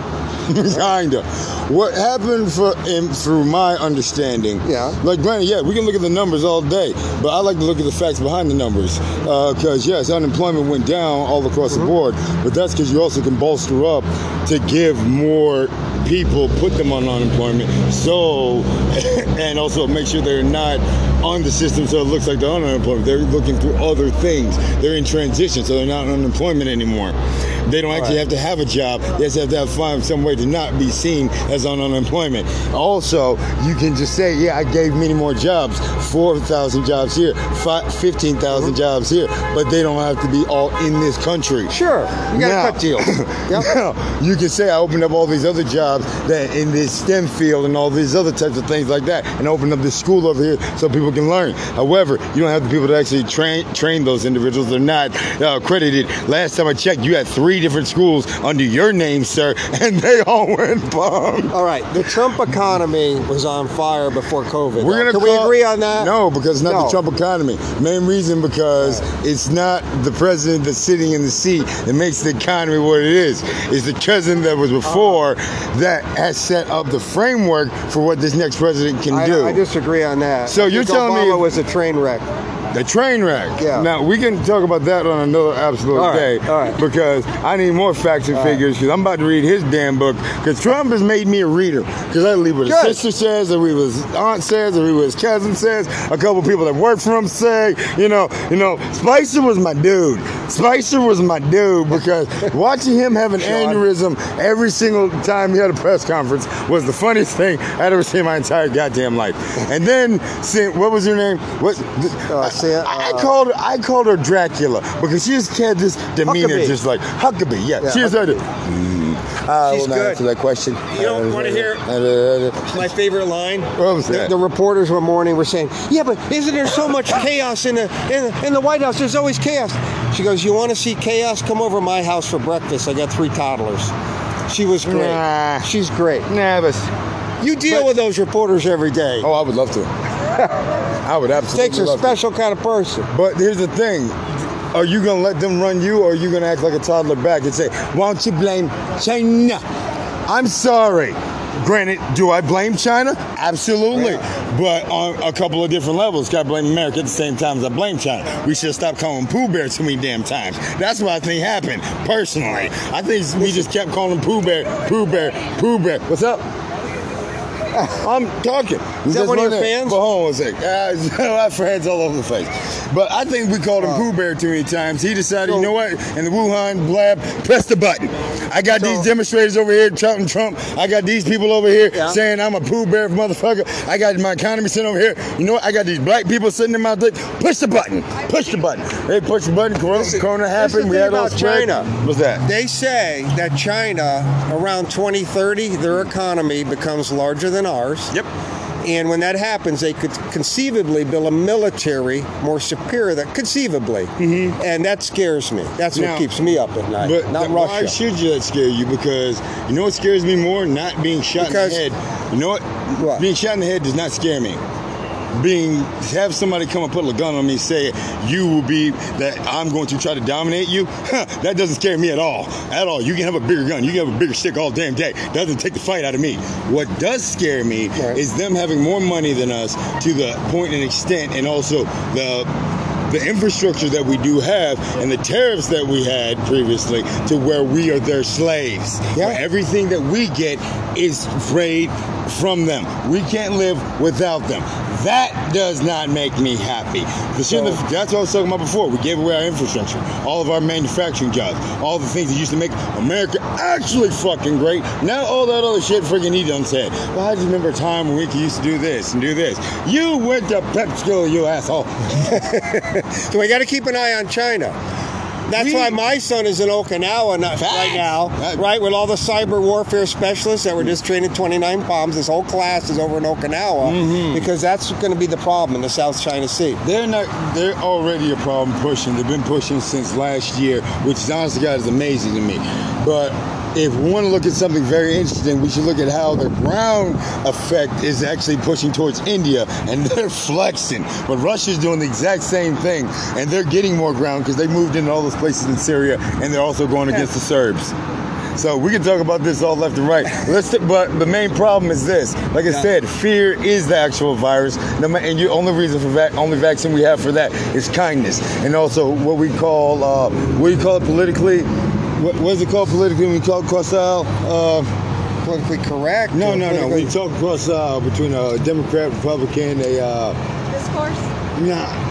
Speaker 2: kinda. What happened for in, through my understanding?
Speaker 1: Yeah.
Speaker 2: Like granted, yeah, we can look at the numbers all day, but I like to look at the facts behind the numbers. Because yes, unemployment went down all across
Speaker 1: Mm-hmm.
Speaker 2: the board, but that's because you also can bolster up to give more people, put them on unemployment, so and also make sure they're not on the system so it looks like they're on unemployment. They're looking through other things. They're in transition, so they're not on unemployment anymore. They don't actually
Speaker 1: Right.
Speaker 2: have to have a job. They just have to have find some way to not be seen as on unemployment. Also, you can just say, "Yeah, I gave many more jobs, four thousand jobs here, fi- fifteen thousand jobs here," but they don't have to be all in this country.
Speaker 1: Sure. You got
Speaker 2: Now-
Speaker 1: cut deals. Yep.
Speaker 2: Now, you can say I opened up all these other jobs that in this STEM field and all these other types of things like that, and opened up this school over here so people can learn. However, you don't have the people to actually train train those individuals. They're not uh, accredited. Last time I checked, you had three different schools under your name, sir, and they all went bum.
Speaker 1: All right. The Trump economy was on fire before COVID.
Speaker 2: We're gonna
Speaker 1: Can
Speaker 2: call-
Speaker 1: we agree on that?
Speaker 2: No, because it's not
Speaker 1: No.
Speaker 2: the Trump economy. Main reason because it's not the president that's sitting in the seat that makes the economy what it is. It's the president that was before uh-huh. that has set up the framework for what this next president can
Speaker 1: I,
Speaker 2: do.
Speaker 1: I disagree on that.
Speaker 2: So you're telling me
Speaker 1: Obama was a train wreck.
Speaker 2: The train wreck.
Speaker 1: Yeah.
Speaker 2: Now we can talk about that on another absolute
Speaker 1: All right,
Speaker 2: day.
Speaker 1: all right.
Speaker 2: Because I need more facts and
Speaker 1: All
Speaker 2: figures. Because I'm about to read his damn book. Because Trump has made me a reader. Because I read what his
Speaker 1: Good.
Speaker 2: sister says, I read what his aunt says, I read what his cousin says. A couple people that work for him say. You know, you know, Spicer was my dude. Spicer was my dude because watching him have an
Speaker 1: Sean.
Speaker 2: aneurysm every single time he had a press conference was the funniest thing I'd ever seen in my entire goddamn life. And then, seeing, what was her name? What?
Speaker 1: Uh, Sam-
Speaker 2: I, I
Speaker 1: uh,
Speaker 2: called her. I called her Dracula because she just had this demeanor,
Speaker 1: Huckabee.
Speaker 2: just like Huckabee. Yeah,
Speaker 1: Yeah,
Speaker 2: she just had it. I
Speaker 1: She's
Speaker 2: will not
Speaker 1: good.
Speaker 2: answer that question.
Speaker 1: You don't wanna hear-
Speaker 2: What
Speaker 1: My favorite line.
Speaker 2: was
Speaker 1: The,
Speaker 2: that?
Speaker 1: the reporters one morning were saying, "Yeah, but isn't there so much chaos in the, in the in the White House? There's always chaos." She goes, "You want to see chaos? Come over to my house for breakfast. I got three toddlers." She was great.
Speaker 2: Nah.
Speaker 1: She's great.
Speaker 2: But
Speaker 1: You deal
Speaker 2: But-
Speaker 1: with those reporters every day.
Speaker 2: oh, I would love to. I would absolutely.
Speaker 1: Takes a
Speaker 2: love to.
Speaker 1: special kind of person.
Speaker 2: But here's the thing. Are you gonna let them run you, or are you gonna act like a toddler back and say, "Why don't you blame China?" I'm sorry. Granted, do I blame China? Absolutely. But on a couple of different levels. Got to blame America at the same time as I blame China. We should stop calling Pooh Bear too many damn times. That's what I think happened, personally. I think we just kept calling Pooh Bear, Pooh Bear, Pooh Bear. What's up? I'm talking.
Speaker 1: Is that one of your fans?
Speaker 2: But hold on a sec. Uh, I have friends all over the place. But I think we called him
Speaker 1: Uh,
Speaker 2: Pooh Bear too many times. He decided,
Speaker 1: so-
Speaker 2: you know what? In the Wuhan blab, press the button. I got
Speaker 1: So-
Speaker 2: these demonstrators over here shouting Trump. I got these people over here
Speaker 1: Yeah.
Speaker 2: saying I'm a Pooh Bear motherfucker. I got my economy sitting over here. You know what? I got these black people sitting in my dick. Push the button. Push the button. They push the button. Corona,
Speaker 1: Listen,
Speaker 2: corona
Speaker 1: the
Speaker 2: happened. We had all
Speaker 1: about
Speaker 2: spread.
Speaker 1: China.
Speaker 2: What's that?
Speaker 1: They say that China, around 2030, their economy becomes larger than ours.
Speaker 2: Yep.
Speaker 1: And when that happens, they could conceivably build a military more superior. That conceivably, mm-hmm. and that scares me. That's what keeps me up at night.
Speaker 2: But
Speaker 1: not
Speaker 2: th- why should you that scare you? Because you know what scares me more? Not being shot
Speaker 1: Because-
Speaker 2: in the head. You know what?
Speaker 1: What?
Speaker 2: Being shot in the head does not scare me. Being have somebody come and put a gun on me, say you will be that I'm going to try to dominate you. that doesn't scare me at all. At all. You can have a bigger gun. You can have a bigger stick all damn day. Doesn't take the fight out of me. What does scare me
Speaker 1: Right.
Speaker 2: is them having more money than us to the point and extent, and also the the infrastructure that we do have and the tariffs that we had previously to where we are their slaves.
Speaker 1: Yeah.
Speaker 2: Where everything that we get is freed from them. We can't live without them. That does not make me happy. The shit that- that's what I was talking about before. We gave away our infrastructure, all of our manufacturing jobs, all the things that used to make America actually fucking great. Now all that other shit freaking he done said. Well, I just remember a time when we used to do this and do this. You went to prep school, you asshole.
Speaker 1: So we got to keep an eye on China. That's
Speaker 2: We-
Speaker 1: why my son is in Okinawa not, right now,
Speaker 2: That-
Speaker 1: right? With all the cyber warfare specialists that were just training 29 bombs. This whole class is over in Okinawa
Speaker 2: Mm-hmm.
Speaker 1: because that's going to be the problem in the South China Sea.
Speaker 2: They're not. They're already a problem pushing. They've been pushing since last year, which is honestly, God, is amazing to me. But if we want to look at something very interesting, we should look at how the ground effect is actually pushing towards India, and they're flexing. But Russia's doing the exact same thing, and they're getting more ground because they moved into all those places in Syria, and they're also going against the Serbs. So we can talk about this all left and right. Let's. but the main problem is this. Like I said, fear is the actual virus. And the only reason for vac- only vaccine we have for that is kindness, and also what we call uh, what do you call it politically? What, what is it called politically? We call it cross-aisle. Uh,
Speaker 1: Politically correct.
Speaker 2: no, no, no. We talk cross-aisle between a Democrat, Republican, a uh,
Speaker 3: force?
Speaker 2: Nah.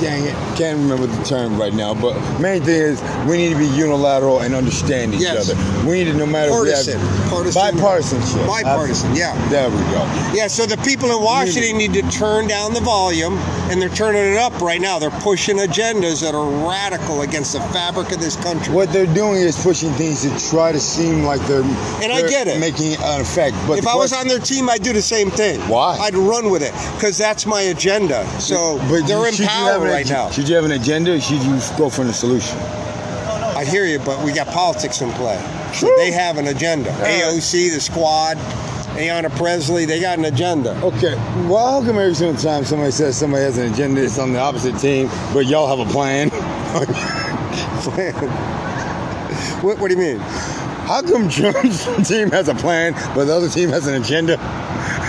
Speaker 2: Dang it. Can't remember the term right now, but main thing is we need to be unilateral and understand each
Speaker 1: Yes.
Speaker 2: other. We need to no matter
Speaker 1: Partisan.
Speaker 2: we have
Speaker 1: Partisan.
Speaker 2: bipartisanship.
Speaker 1: Bipartisan, yeah.
Speaker 2: There we go.
Speaker 1: Yeah, so the people in Washington need to turn down the volume, and they're turning it up right now. They're pushing agendas that are radical against the fabric of this country.
Speaker 2: What they're doing is pushing things to try to seem like they're
Speaker 1: And I
Speaker 2: they're
Speaker 1: get it.
Speaker 2: making an effect. But
Speaker 1: if I was on their team, I'd do the same thing.
Speaker 2: Why?
Speaker 1: I'd run with it because that's my agenda. So
Speaker 2: but
Speaker 1: they're
Speaker 2: you-
Speaker 1: in
Speaker 2: should you have an
Speaker 1: right now.
Speaker 2: Should you have an agenda or should you go for the solution?
Speaker 1: I hear you, but we got politics in play. So they have an agenda. AOC, the squad, Ayanna Pressley, they got an agenda.
Speaker 2: Okay. Well, how come every single time somebody says somebody has an agenda, it's on the opposite team, but y'all have a plan?
Speaker 1: What, what do you mean?
Speaker 2: How come Trump's team has a plan, but the other team has an agenda?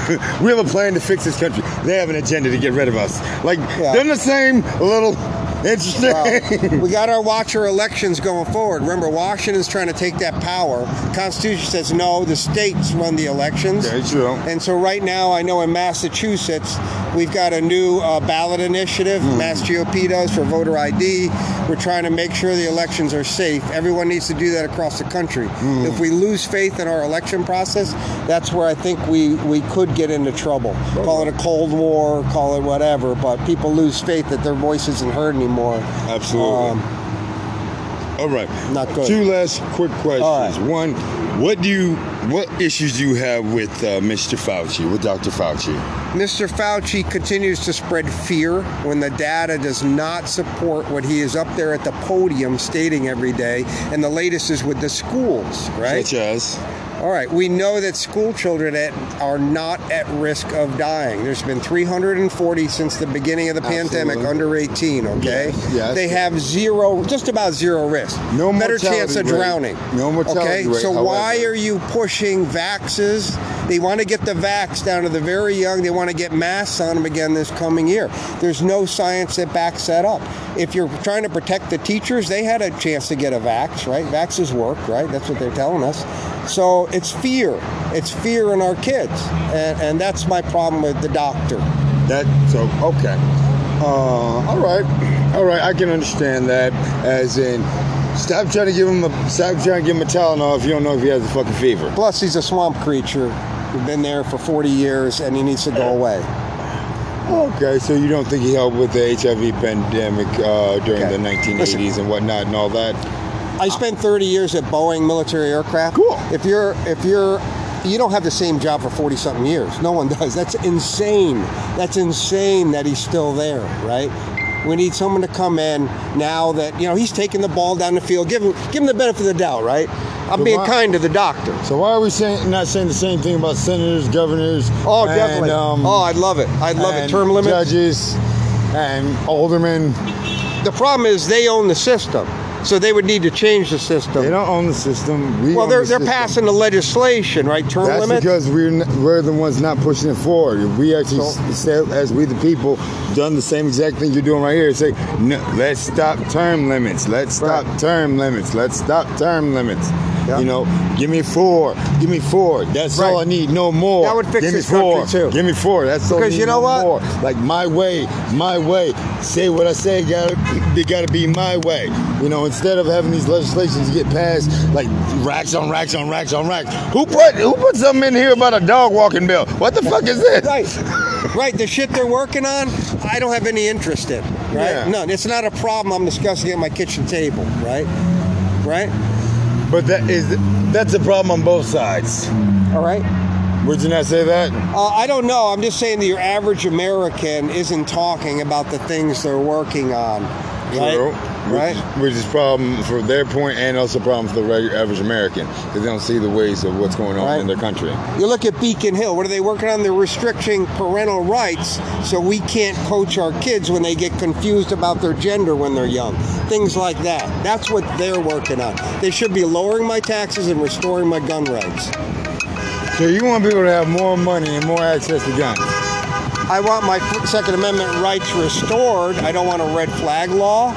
Speaker 2: we have a plan to fix this country. They have an agenda to get rid of us. Like
Speaker 1: Yeah.
Speaker 2: they're the same. Little interesting.
Speaker 1: Well, we got our watch our elections going forward. Remember, Washington's trying to take that power. Constitution says no, the states run the elections.
Speaker 2: Very true.
Speaker 1: And so right now, I know in Massachusetts, we've got a new uh, ballot initiative.
Speaker 2: Hmm.
Speaker 1: Mass GOP does for voter ID. We're trying to make sure the elections are safe. Everyone needs to do that across the country.
Speaker 2: Hmm.
Speaker 1: If we lose faith in our election process, that's where I think we, we could get into trouble. Call it a Cold War, call it whatever, but people lose faith that their voice isn't heard anymore.
Speaker 2: More absolutely.
Speaker 1: Um,
Speaker 2: All right.
Speaker 1: Not good.
Speaker 2: Two last quick questions.
Speaker 1: Right.
Speaker 2: One, what do you, what issues do you have with uh, Mr. Fauci, with Dr. Fauci?
Speaker 1: Mr. Fauci continues to spread fear when the data does not support what he is up there at the podium stating every day. And the latest is with the schools, right?
Speaker 2: Such as.
Speaker 1: All right. We know that school children at, are not at risk of dying. There's been 340 since the beginning of the pandemic under 18, okay?
Speaker 2: Yes, yes.
Speaker 1: They have zero, just about zero risk.
Speaker 2: No
Speaker 1: Better chance of
Speaker 2: rate.
Speaker 1: drowning.
Speaker 2: No mortality
Speaker 1: Okay?
Speaker 2: rate,
Speaker 1: So why are you pushing vaxes? They want to get the vax down to the very young. They want to get masks on them again this coming year. There's no science that backs that up. If you're trying to protect the teachers, they had a chance to get a vax, right? Vaxes work, right? That's what they're telling us. So it's fear. It's fear in our kids. And, and that's my problem with the doctor.
Speaker 2: That so okay. Uh, all right, all right. I can understand that. As in, stop trying to give him a stop trying to give him a Tylenol if you don't know if he has a fucking fever.
Speaker 1: Plus, he's a swamp creature. Been there for 40 years and he needs to go away.
Speaker 2: Okay, so you don't think he helped with the HIV pandemic uh, during
Speaker 1: Okay.
Speaker 2: the 1980s
Speaker 1: Listen.
Speaker 2: and whatnot and all that?
Speaker 1: I spent 30 years at Boeing military aircraft.
Speaker 2: Cool.
Speaker 1: If you're if you're you don't have the same job for 40 something years. No one does. That's insane. That's insane that he's still there, right? We need someone to come in now that you know he's taking the ball down the field. Give him give him the benefit of the doubt, right? I'm
Speaker 2: So
Speaker 1: being
Speaker 2: why-
Speaker 1: kind to the doctor.
Speaker 2: So why are we saying not saying the same thing about senators, governors?
Speaker 1: Oh,
Speaker 2: and,
Speaker 1: definitely.
Speaker 2: um,
Speaker 1: oh, I'd love it. I'd love it. Term limits.
Speaker 2: judges and aldermen.
Speaker 1: The problem is they own the system, so they would need to change the system.
Speaker 2: They don't own the system. We
Speaker 1: well, they're
Speaker 2: the
Speaker 1: they're
Speaker 2: system.
Speaker 1: passing the legislation, right? Term
Speaker 2: That's
Speaker 1: limits.
Speaker 2: because we're n- we're the ones not pushing it forward. If we actually,
Speaker 1: So-
Speaker 2: s- say, as we the people, done the same exact thing you're doing right here. Say, no, let's stop term limits. Let's stop
Speaker 1: Right.
Speaker 2: term limits. Let's stop term limits.
Speaker 1: Yeah.
Speaker 2: You know, give me four. Give me four. That's all I need. No more.
Speaker 1: That would fix
Speaker 2: give me
Speaker 1: this country, too.
Speaker 2: Give me four. That's all. I
Speaker 1: Because you know
Speaker 2: no
Speaker 1: what?
Speaker 2: More. Like my way, my way. Say what I say. Got to got to be my way. You know, instead of having these legislations get passed like racks on racks on racks on racks. Who put who put something in here about a dog walking bill? What the fuck is this?
Speaker 1: Right. Right. The shit they're working on, I don't have any interest in. Right?
Speaker 2: Yeah.
Speaker 1: None. It's not a problem I'm discussing at my kitchen table. Right? Right?
Speaker 2: But that is that's a problem on both sides.
Speaker 1: All right.
Speaker 2: Would you not say that?
Speaker 1: Uh, I don't know. I'm just saying that your average American isn't talking about the things they're working on. Right?
Speaker 2: True.
Speaker 1: Right?
Speaker 2: Which, which is problem for their point and also problem for the regular average American because they don't see the ways of what's going on
Speaker 1: Right.
Speaker 2: in their country.
Speaker 1: You look at Beacon Hill. What are they working on? They're restricting parental rights so we can't coach our kids when they get confused about their gender when they're young. Things like that. That's what they're working on. They should be lowering my taxes and restoring my gun rights.
Speaker 2: So you want people to have more money and more access to guns.
Speaker 1: I want my Second Amendment rights restored. I don't want a red flag law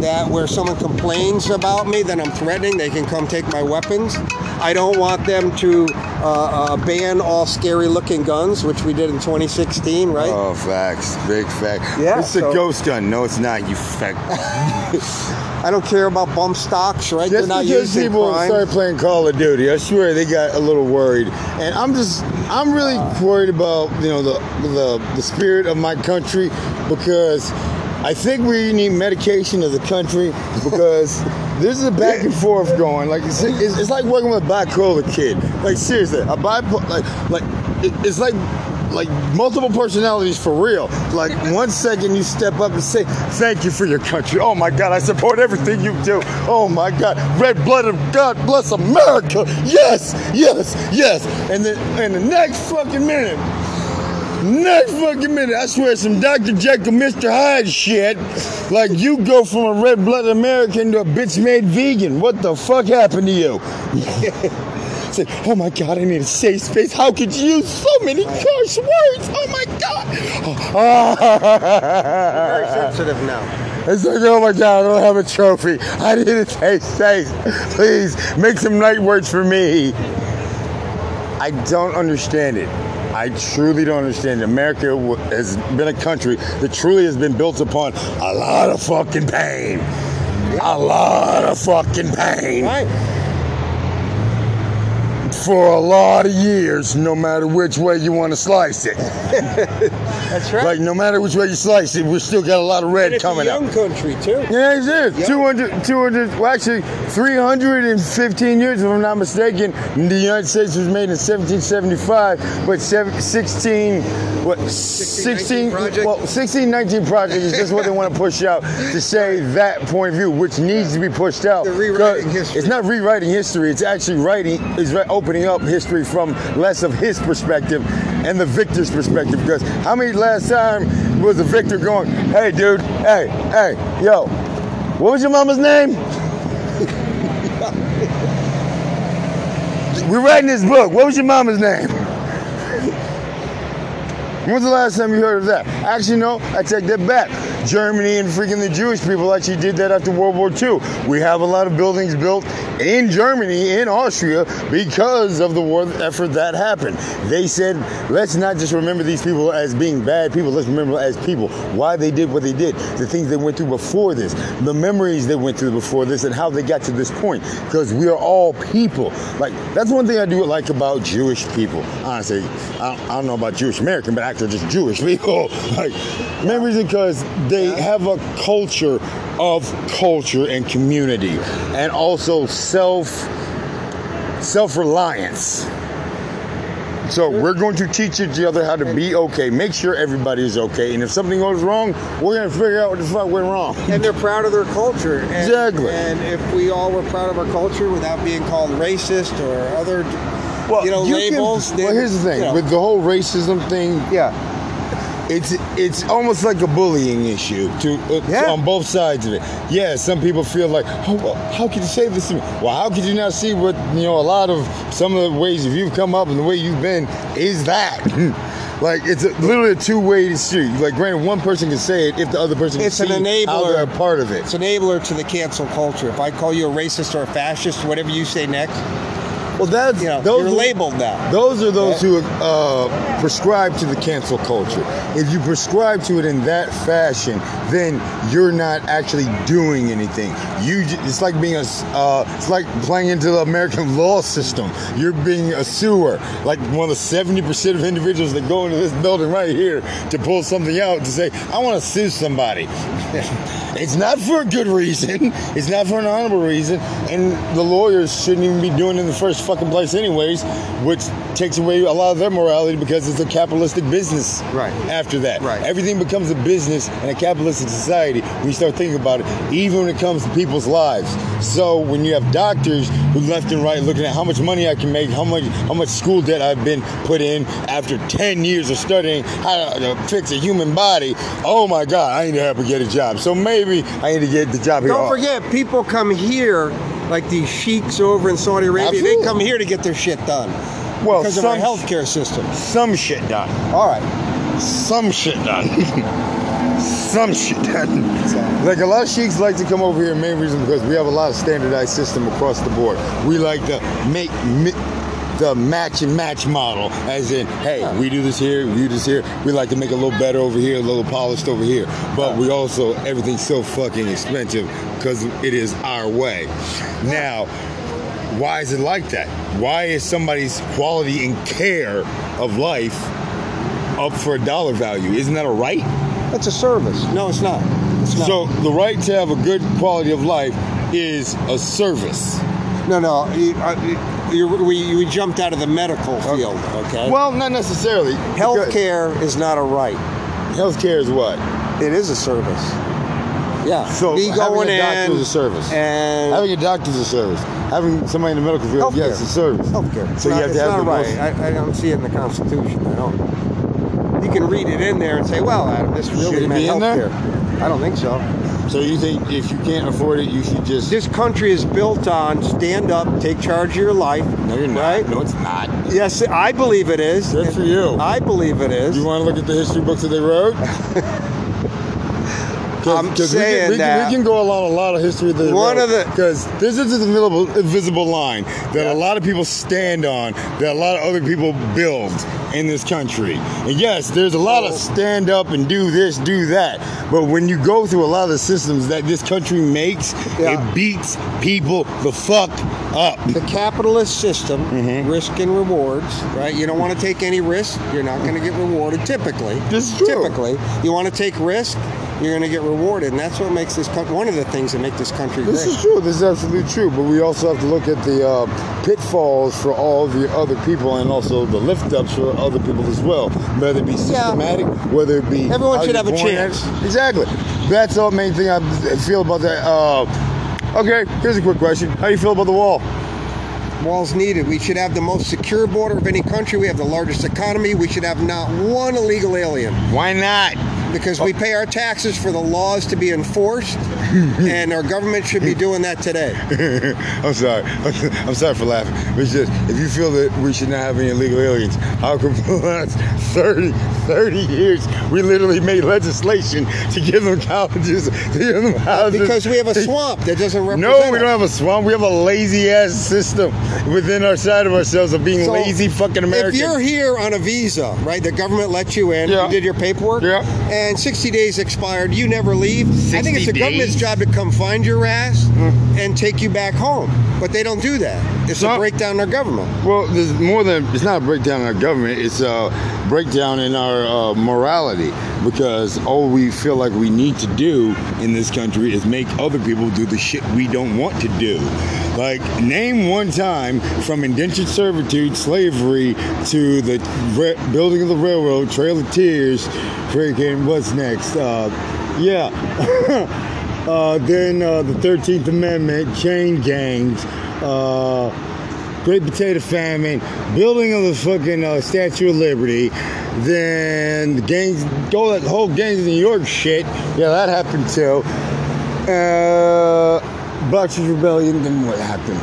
Speaker 1: that where someone complains about me that I'm threatening, they can come take my weapons. I don't want them to uh, uh, ban all scary-looking guns, which we did in 2016, right?
Speaker 2: Oh, facts. Big fact.
Speaker 1: Yeah,
Speaker 2: It's a ghost gun. No, it's not, you fact.
Speaker 1: I don't care about bump stocks, right?
Speaker 2: Just
Speaker 1: They're not
Speaker 2: because people
Speaker 1: crime.
Speaker 2: started playing Call of Duty, I swear they got a little worried, and I'm just I'm really worried about you know the the the spirit of my country because I think we need medication as a country because this is a back and forth going like it's, it's, it's like working with a bipolar kid. Like seriously, a bipolar like like it- it's like like multiple personalities for real. Like one second you step up and say, "Thank you for your country." Oh my God, I support everything you do. Oh my God, red blooded God bless America. Yes, yes, yes. And then and the next fucking minute. Next fucking minute, I swear some Dr. Jekyll, Mr. Hyde shit. Like you go from a red-blooded American to a bitch-made vegan. What the fuck happened to you? Said, oh my god, I need a safe space. How could you use so many harsh words? Oh my God.
Speaker 1: Very sensitive now.
Speaker 2: It's like, oh my god, I don't have a trophy. I need a safe space. Please make some night words for me. I don't understand it. I truly don't understand it. America has been a country that truly has been built upon a lot of fucking pain. A lot of fucking pain.
Speaker 1: Right.
Speaker 2: For a lot of years, no matter which way you want to slice it.
Speaker 1: That's right.
Speaker 2: Like, no matter which way you slice it, we still got a lot of red
Speaker 1: it's
Speaker 2: coming
Speaker 1: a
Speaker 2: up.
Speaker 1: young country too.
Speaker 2: Yeah, it is.
Speaker 1: Yeah.
Speaker 2: 200, 200, well, actually, 315 years, if I'm not mistaken. The United States was made in 1775, but sev- 16, what, 16,
Speaker 1: project?
Speaker 2: well, 1619 project is just what they want to push out to say that point of view, which needs to be pushed out.
Speaker 1: They're rewriting history.
Speaker 2: It's not rewriting history, it's actually writing, is re- opening up history from less of his perspective and the victor's perspective. Because how many last time was the victor going, hey, dude, hey, hey, yo, what was your mama's name? We're writing this book. What was your mama's name? When's the last time you heard of that? Actually, no, I take that back. Germany and freaking the Jewish people actually did that after World War II. We have a lot of buildings built in Germany, in Austria, because of the war effort that happened. They said, let's not just remember these people as being bad people, let's remember as people, why they did what they did, the things they went through before this, the memories they went through before this, and how they got to this point. Because we are all people. Like, that's one thing I do like about Jewish people. Honestly, I don't, I don't know about Jewish American, but actually just Jewish people. like, memories because they have a culture of culture and community, and also self self reliance. So we're going to teach each other how to be okay. Make sure everybody is okay, and if something goes wrong, we're gonna figure out what the fuck went wrong.
Speaker 1: and they're proud of their culture. And,
Speaker 2: Exactly.
Speaker 1: And if we all were proud of our culture without being called racist or other, you know,
Speaker 2: can-
Speaker 1: labels.
Speaker 2: well,
Speaker 1: then,
Speaker 2: here's the thing
Speaker 1: you know,
Speaker 2: with the whole racism thing.
Speaker 1: yeah,
Speaker 2: it's it's almost like a bullying issue to uh,
Speaker 1: Yeah.
Speaker 2: on both sides of it. Yeah, some people feel like, oh, well, how could you say this to me? Well, how could you not see what you know? A lot of some of the ways if you've come up and the way you've been is that. Like it's a, literally a two-way street. Like, granted, one person can say it if the other person
Speaker 1: It's
Speaker 2: can
Speaker 1: an
Speaker 2: see how
Speaker 1: enabler.
Speaker 2: they're a part of it.
Speaker 1: it's an enabler to the cancel culture. If I call you a racist or a fascist, whatever you say next,
Speaker 2: Well, that's
Speaker 1: you know,
Speaker 2: those are-
Speaker 1: labeled now.
Speaker 2: Those are those who uh, prescribe to the cancel culture. If you prescribe to it in that fashion, then you're not actually doing anything. You, it's like being a, uh, it's like playing into the American law system. You're being a sewer, like one of the seventy percent of individuals that go into this building right here to pull something out to say, I want to sue somebody. It's not for a good reason. It's not for an honorable reason. And the lawyers shouldn't even be doing it in the first fucking place, anyways, which takes away a lot of their morality because it's a capitalistic business.
Speaker 1: Right.
Speaker 2: After that.
Speaker 1: Right.
Speaker 2: Everything becomes a business in a capitalistic society when you start thinking about it, even when it comes to people's lives. So when you have doctors who left and right looking at how much money I can make, how much how much school debt I've been put in after 10 years of studying how to fix a human body, oh my God, I need to help her get a job. So maybe I need to get the job here.
Speaker 1: Don't forget, people come here, like these sheiks over in Saudi Arabia.
Speaker 2: Absolutely.
Speaker 1: They come here to get their shit done
Speaker 2: well,
Speaker 1: because of
Speaker 2: some,
Speaker 1: our healthcare system.
Speaker 2: some shit done.
Speaker 1: All right.
Speaker 2: Some shit done. some shit. Done. Like a lot of sheiks like to come over here. Main reason because we have a lot of standardized system across the board. We like to make. Mi- the match and match model, as in, hey, we do this here, we do this here. We like to make it a little better over here, a little polished over here. But we also, everything's so fucking expensive because it is our way. Now, why is it like that? Why is somebody's quality and care of life up for a dollar value? Isn't that a right?
Speaker 1: That's a service. No, it's not. It's not.
Speaker 2: So the right to have a good quality of life is a service.
Speaker 1: no, no. You, we, we jumped out of the medical field. Okay.
Speaker 2: Well, not necessarily.
Speaker 1: healthcare is not a right.
Speaker 2: Healthcare is what?
Speaker 1: It is a service. Yeah.
Speaker 2: So
Speaker 1: me
Speaker 2: having a doctor is a service.
Speaker 1: and
Speaker 2: Having a doctor is a service. Having somebody in the medical field,
Speaker 1: Healthcare.
Speaker 2: yes, it's a service.
Speaker 1: healthcare.
Speaker 2: So you
Speaker 1: Not-
Speaker 2: have
Speaker 1: it's
Speaker 2: to have
Speaker 1: not
Speaker 2: the
Speaker 1: right. I, I don't see it in the Constitution. I don't. You can read it in there and say, "Well, Adam, this really
Speaker 2: Should
Speaker 1: meant
Speaker 2: be in there?
Speaker 1: healthcare." I don't think so.
Speaker 2: So you think if you can't afford it, you should just.
Speaker 1: This country is built on stand up, take charge of your life.
Speaker 2: no, you're not.
Speaker 1: Right?
Speaker 2: No, it's not.
Speaker 1: Yes, I believe it is.
Speaker 2: Good for you.
Speaker 1: I believe it is.
Speaker 2: You want to look at the history books that they wrote?
Speaker 1: I'm saying
Speaker 2: we can, we,
Speaker 1: that-
Speaker 2: can, we can go along a lot of history they
Speaker 1: One
Speaker 2: wrote,
Speaker 1: of the-
Speaker 2: because this is a invisible, invisible line that a lot of people stand on, that a lot of other people build in this country. And yes, there's a lot of stand up and do this, do that. But when you go through a lot of the systems that this country makes,
Speaker 1: Yeah.
Speaker 2: it beats people the fuck up.
Speaker 1: the capitalist system,
Speaker 2: Mm-hmm.
Speaker 1: risk and rewards, right? You don't want to take any risk, you're not going to get rewarded typically.
Speaker 2: This is true.
Speaker 1: Typically, you want to take risk, you're going to get rewarded, and that's what makes this country one of the things that make this country
Speaker 2: This
Speaker 1: great.
Speaker 2: is true. This is absolutely true. But we also have to look at the uh, pitfalls for all the other people, and also the lift ups for other people as well. Whether it be systematic, whether it be
Speaker 1: Everyone should have a
Speaker 2: born at.
Speaker 1: chance.
Speaker 2: Exactly. That's the main thing I feel about that. Uh, okay, here's a quick question. How do you feel about the wall?
Speaker 1: Walls needed. We should have the most secure border of any country. We have the largest economy. We should have not one illegal alien
Speaker 2: Why not?
Speaker 1: Because we pay our taxes for the laws to be enforced, and our government should be doing that today.
Speaker 2: I'm sorry. I'm sorry for laughing. It's just, if you feel that we should not have any illegal aliens, how come for the last 30, 30 years we literally made legislation to give them colleges, to give them houses?
Speaker 1: Because we have a swamp that doesn't represent
Speaker 2: No, we don't have a swamp. We have a lazy ass system within our side of ourselves of being
Speaker 1: So,
Speaker 2: lazy fucking Americans.
Speaker 1: If you're here on a visa, right, the government lets you in,
Speaker 2: Yeah.
Speaker 1: you did your paperwork,
Speaker 2: Yeah.
Speaker 1: And 60 days expired, you never leave. I think it's
Speaker 2: 60
Speaker 1: the government's job to come find your ass and take you back home. But they don't do that. It's a breakdown in our government.
Speaker 2: Well, there's more than it's not a breakdown in our government. It's a breakdown in our uh, morality because all we feel like we need to do in this country is make other people do the shit we don't want to do. Like, name one time from indentured servitude, slavery, to the re- building of the railroad, Trail of Tears, freaking what's next? Uh, yeah. uh, then uh, the 13th Amendment, chain gangs. Uh, Great Potato Famine, building of the fucking uh, Statue of Liberty, then the gangs, all that whole gangs of New York shit. Yeah, that happened too. Uh, Boxers Rebellion. Then what happened?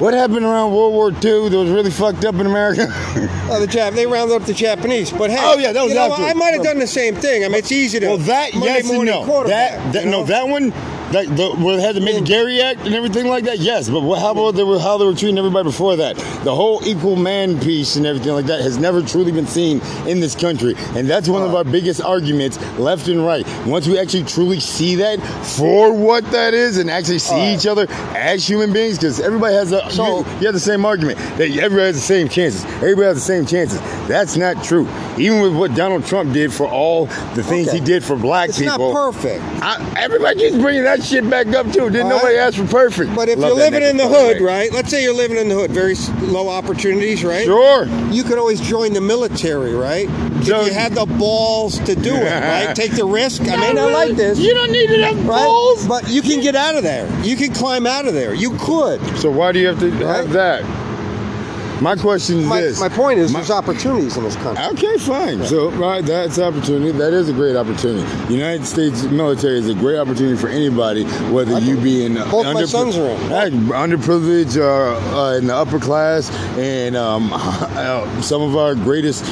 Speaker 2: What happened around World War II that was really fucked up in America?
Speaker 1: Oh, the Jap, they rounded up the Japanese. But hey,
Speaker 2: Oh, yeah, that was
Speaker 1: you know,
Speaker 2: after.
Speaker 1: I might have done the same thing. I mean, it's easy to.
Speaker 2: well, that
Speaker 1: Monday
Speaker 2: yes and no. That, that
Speaker 1: you
Speaker 2: no, that one. That the, where they had to make the Geary Act and everything like that, yes. But what, how about they were, how they were treating everybody before that? The whole equal man piece and everything like that has never truly been seen in this country, and that's one of our biggest arguments, left and right. Once we actually truly see that for what that is, and actually see each other as human beings, because everybody has a
Speaker 1: So-
Speaker 2: you, you have the same argument that everybody has the same chances. Everybody has the same chances. That's not true. Even with what Donald Trump did for all the things
Speaker 1: Okay.
Speaker 2: he did for black
Speaker 1: It's
Speaker 2: people.
Speaker 1: not perfect.
Speaker 2: I, everybody keeps bringing that shit back up too. Didn't
Speaker 1: All
Speaker 2: nobody
Speaker 1: right.
Speaker 2: ask for perfect?
Speaker 1: But if
Speaker 2: Love
Speaker 1: you're living in the hood,
Speaker 2: way.
Speaker 1: right? Let's say you're living in the hood, very s- low opportunities, right?
Speaker 2: Sure.
Speaker 1: You could always join the military, right?
Speaker 2: So-
Speaker 1: if you had the balls to do it, right? Take the risk. I may not like this,
Speaker 2: You don't need enough
Speaker 1: right?
Speaker 2: balls.
Speaker 1: But you can get out of there. You can climb out of there. You could.
Speaker 2: So why do you have to
Speaker 1: Right.
Speaker 2: have that? My question is
Speaker 1: My,
Speaker 2: this.
Speaker 1: my point is,
Speaker 2: My-
Speaker 1: there's opportunities in this country.
Speaker 2: Okay, fine. So, right, that's opportunity. That is a great opportunity. United States military is a great opportunity for anybody, whether you be in
Speaker 1: Both my sons are in.
Speaker 2: Right, underprivileged or uh, in the upper class, and um, uh, some of our greatest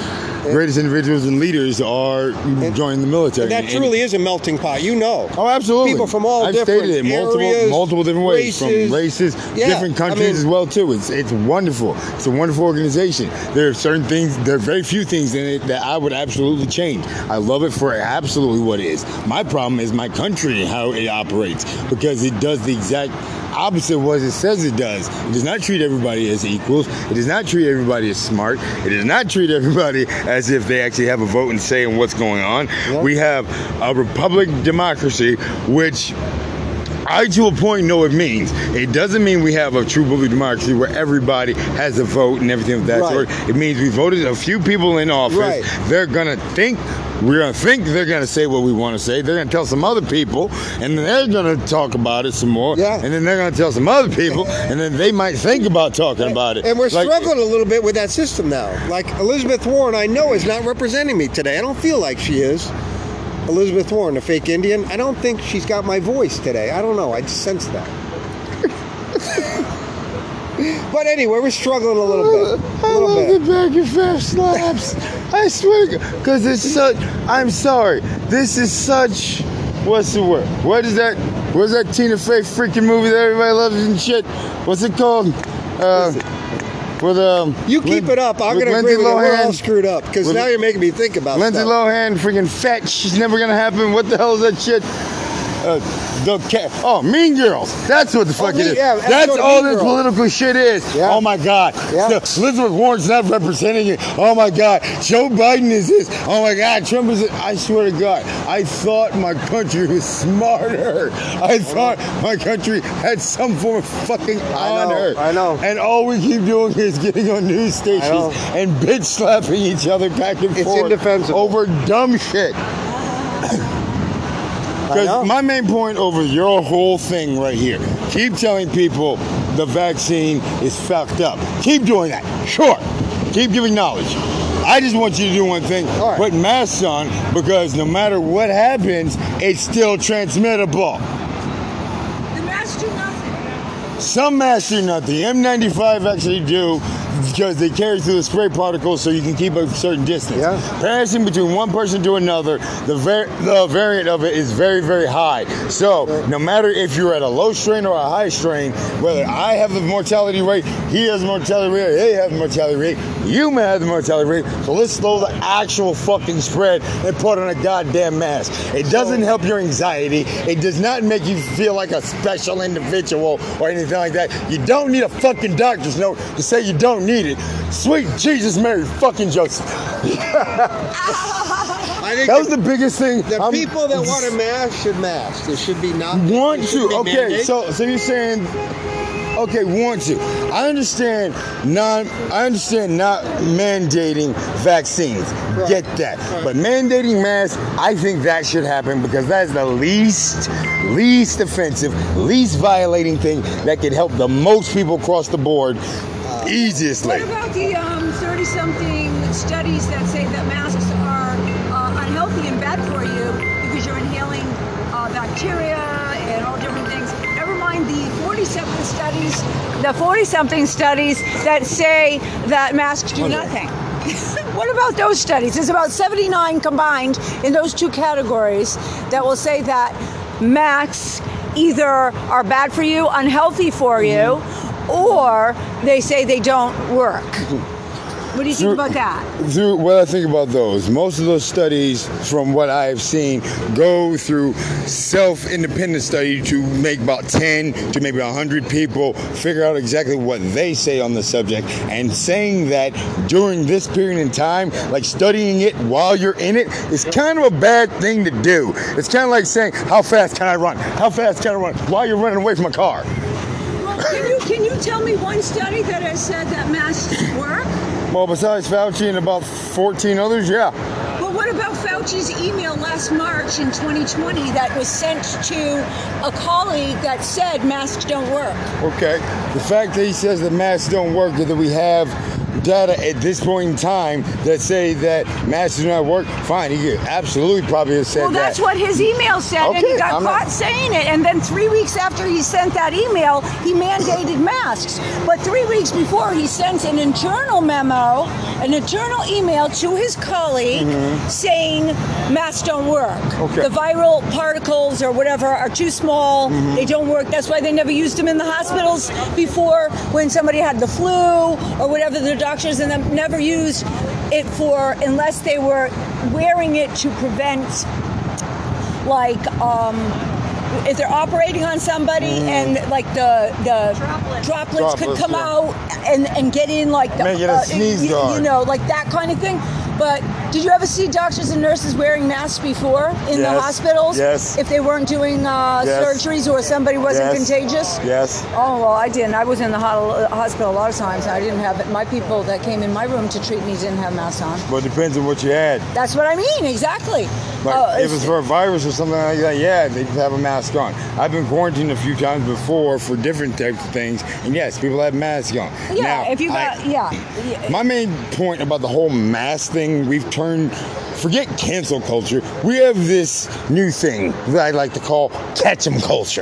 Speaker 2: greatest individuals and leaders are joining the military.
Speaker 1: That
Speaker 2: And-
Speaker 1: truly is a melting pot. You know.
Speaker 2: Oh, absolutely.
Speaker 1: People from all
Speaker 2: I've
Speaker 1: different
Speaker 2: stated it multiple,
Speaker 1: areas,
Speaker 2: multiple different ways,
Speaker 1: races.
Speaker 2: from races,
Speaker 1: Yeah,
Speaker 2: different
Speaker 1: I
Speaker 2: countries
Speaker 1: mean-
Speaker 2: as well too. It's it's wonderful. It's a wonderful organization. There are certain things. There are very few things in it that I would absolutely change. I love it for absolutely what it is. My problem is my country and how it operates because it does the exact opposite of what it says it does. It does not treat everybody as equals. It does not treat everybody as smart. It does not treat everybody as if they actually have a vote and say in what's going on. We have a republic democracy, which I, to a point, know it means. It doesn't mean we have a true bully democracy where everybody has a vote and everything of that
Speaker 1: Right.
Speaker 2: sort. It means we voted a few people in office.
Speaker 1: Right.
Speaker 2: They're gonna think. We're gonna think they're gonna say what we want to say. They're gonna tell some other people, and then they're gonna talk about it some more.
Speaker 1: Yeah.
Speaker 2: And then they're gonna tell some other people, and then they might think about talking about it.
Speaker 1: And we're
Speaker 2: Like-
Speaker 1: struggling a little bit with that system now. Like Elizabeth Warren, I know is not representing me today. I don't feel like she is. Elizabeth Warren, the fake Indian. I don't think she's got my voice today. I don't know. I just sense that. but anyway, we're struggling a little bit. A
Speaker 2: I
Speaker 1: little
Speaker 2: love
Speaker 1: bit.
Speaker 2: the back and fast slaps. I swear, because it's such. I'm sorry. This is such. What's the word? What is that? What's that Tina Fey freaking movie that everybody loves and shit? What's it called? Uh, with um.
Speaker 1: You keep
Speaker 2: Lin-
Speaker 1: it up. I'm
Speaker 2: with
Speaker 1: going to agree
Speaker 2: Lindsay
Speaker 1: with you. We're all
Speaker 2: Lohan.
Speaker 1: screwed up because
Speaker 2: With-
Speaker 1: now you're making me think about it.
Speaker 2: Lindsay
Speaker 1: stuff.
Speaker 2: Lohan, freaking fetch. She's never gonna happen. What the hell is that shit? Uh, the cat. Oh, Mean Girls. That's what the fuck
Speaker 1: Mean-
Speaker 2: it is.
Speaker 1: yeah,
Speaker 2: That's all this political shit is.
Speaker 1: Yeah.
Speaker 2: Oh my God.
Speaker 1: Yeah.
Speaker 2: Elizabeth Warren's not representing it. Oh my God. Joe Biden is this. Oh my God. Trump is. It. I swear to God. I thought my country was smarter. I thought my country had some form of fucking
Speaker 1: I know,
Speaker 2: honor.
Speaker 1: I know.
Speaker 2: And all we keep doing is getting on news stations and bitch slapping each other back and
Speaker 1: It's
Speaker 2: forth
Speaker 1: indefensible.
Speaker 2: over dumb shit.
Speaker 1: I know.
Speaker 2: Because my main point over your whole thing right here, keep telling people the vaccine is fucked up. Keep doing that. Sure. Keep giving knowledge. I just want you to do one thing:
Speaker 1: All right.
Speaker 2: put masks on because no matter what happens, it's still transmittable.
Speaker 3: The masks do nothing.
Speaker 2: Some masks do not. The N95 actually do because they carry through the spray particles so you can keep a certain distance.
Speaker 1: Yeah.
Speaker 2: Passing between one person to another, the, var- the variant of it is very, very high. So no matter if you're at a low strain or a high strain, whether I have the mortality rate, he has the mortality rate, they have the mortality rate, you may have the mortality rate. So let's slow the actual fucking spread and put on a goddamn mask. It doesn't help your anxiety. It does not make you feel like a special individual or anything like that. You don't need a fucking doctor's note to say you don't need it. Sweet Jesus, Mary, fucking Joseph. That was
Speaker 1: the,
Speaker 2: the biggest thing.
Speaker 1: the
Speaker 2: I'm-
Speaker 1: people that want to mask should mask. It should be not.
Speaker 2: want to. Okay,
Speaker 1: mandate.
Speaker 2: so so you're saying okay, want to. I understand non I understand not mandating vaccines.
Speaker 1: Right.
Speaker 2: Get that.
Speaker 1: Right.
Speaker 2: But mandating masks, I think that should happen because that's the least least offensive, least violating thing that could help the most people across the board easiestly.
Speaker 3: What about the um, 30-something studies that say that masks the 40-something studies, the 40-something studies that say that masks do nothing. what about those studies? There's about 79 combined in those two categories that will say that masks either are bad for you, unhealthy for you, mm-hmm. or they say they don't work. Mm-hmm. What do you think about that?
Speaker 2: through what I think about those, most of those studies, from what I have seen, go through self-independent study to make about 10 to maybe 100 people figure out exactly what they say on the subject and saying that during this period in time, like studying it while you're in it, is kind of a bad thing to do. It's kind of like saying, how fast can I run? How fast can I run? While you're running away from a car.
Speaker 3: Well, can you can you tell me one study that has said that masks work?
Speaker 2: Well, besides Fauci and about 14 others, yeah.
Speaker 3: But what about Fauci's email last March in 2020 that was sent to a colleague that said masks don't work?
Speaker 2: Okay. The fact that he says that masks don't work, that we have data at this point in time that say that masks do not work, fine. He absolutely probably have said
Speaker 3: Well, that's
Speaker 2: that.
Speaker 3: what his email said, and he got
Speaker 2: I'm
Speaker 3: caught
Speaker 2: not-
Speaker 3: saying it. And then three weeks after he sent that email, he mandated masks. But three weeks before, he sent an internal memo, an internal email to his colleague saying masks don't work.
Speaker 2: Mm-hmm. Okay.
Speaker 3: The viral particles or whatever are too small.
Speaker 2: Mm-hmm.
Speaker 3: They don't work. That's why they never used them in the hospitals before when somebody had the flu or whatever. The doctors and them never used it for unless they were wearing it to prevent like um if they're operating on somebody and like the the droplets,
Speaker 2: Droplets,
Speaker 3: could come
Speaker 2: yeah.
Speaker 3: out and and get in like the
Speaker 2: Make it a sneeze
Speaker 3: you, you know like that kind of thing. But did you ever see doctors and nurses wearing masks before in the hospitals
Speaker 2: Yes.
Speaker 3: if they weren't doing uh,
Speaker 2: Yes.
Speaker 3: surgeries or somebody wasn't
Speaker 2: Yes.
Speaker 3: contagious
Speaker 2: Yes.
Speaker 3: Oh well, I didn't. I was in the hospital a lot of times. and I didn't have it. My people that came in my room to treat me didn't have masks on.
Speaker 2: Well, it depends on what you had.
Speaker 3: That's what I mean. Exactly.
Speaker 2: Like,
Speaker 3: Uh,
Speaker 2: if it's for a virus or something like that, yeah, they have a mask on. I've been quarantined a few times before for different types of things, and yes, people have masks on.
Speaker 3: yeah.
Speaker 2: Now,
Speaker 3: if you got yeah. yeah.
Speaker 2: My main point about the whole mask thing, we've turned, forget cancel culture. We have this new thing that I like to call catch 'em culture.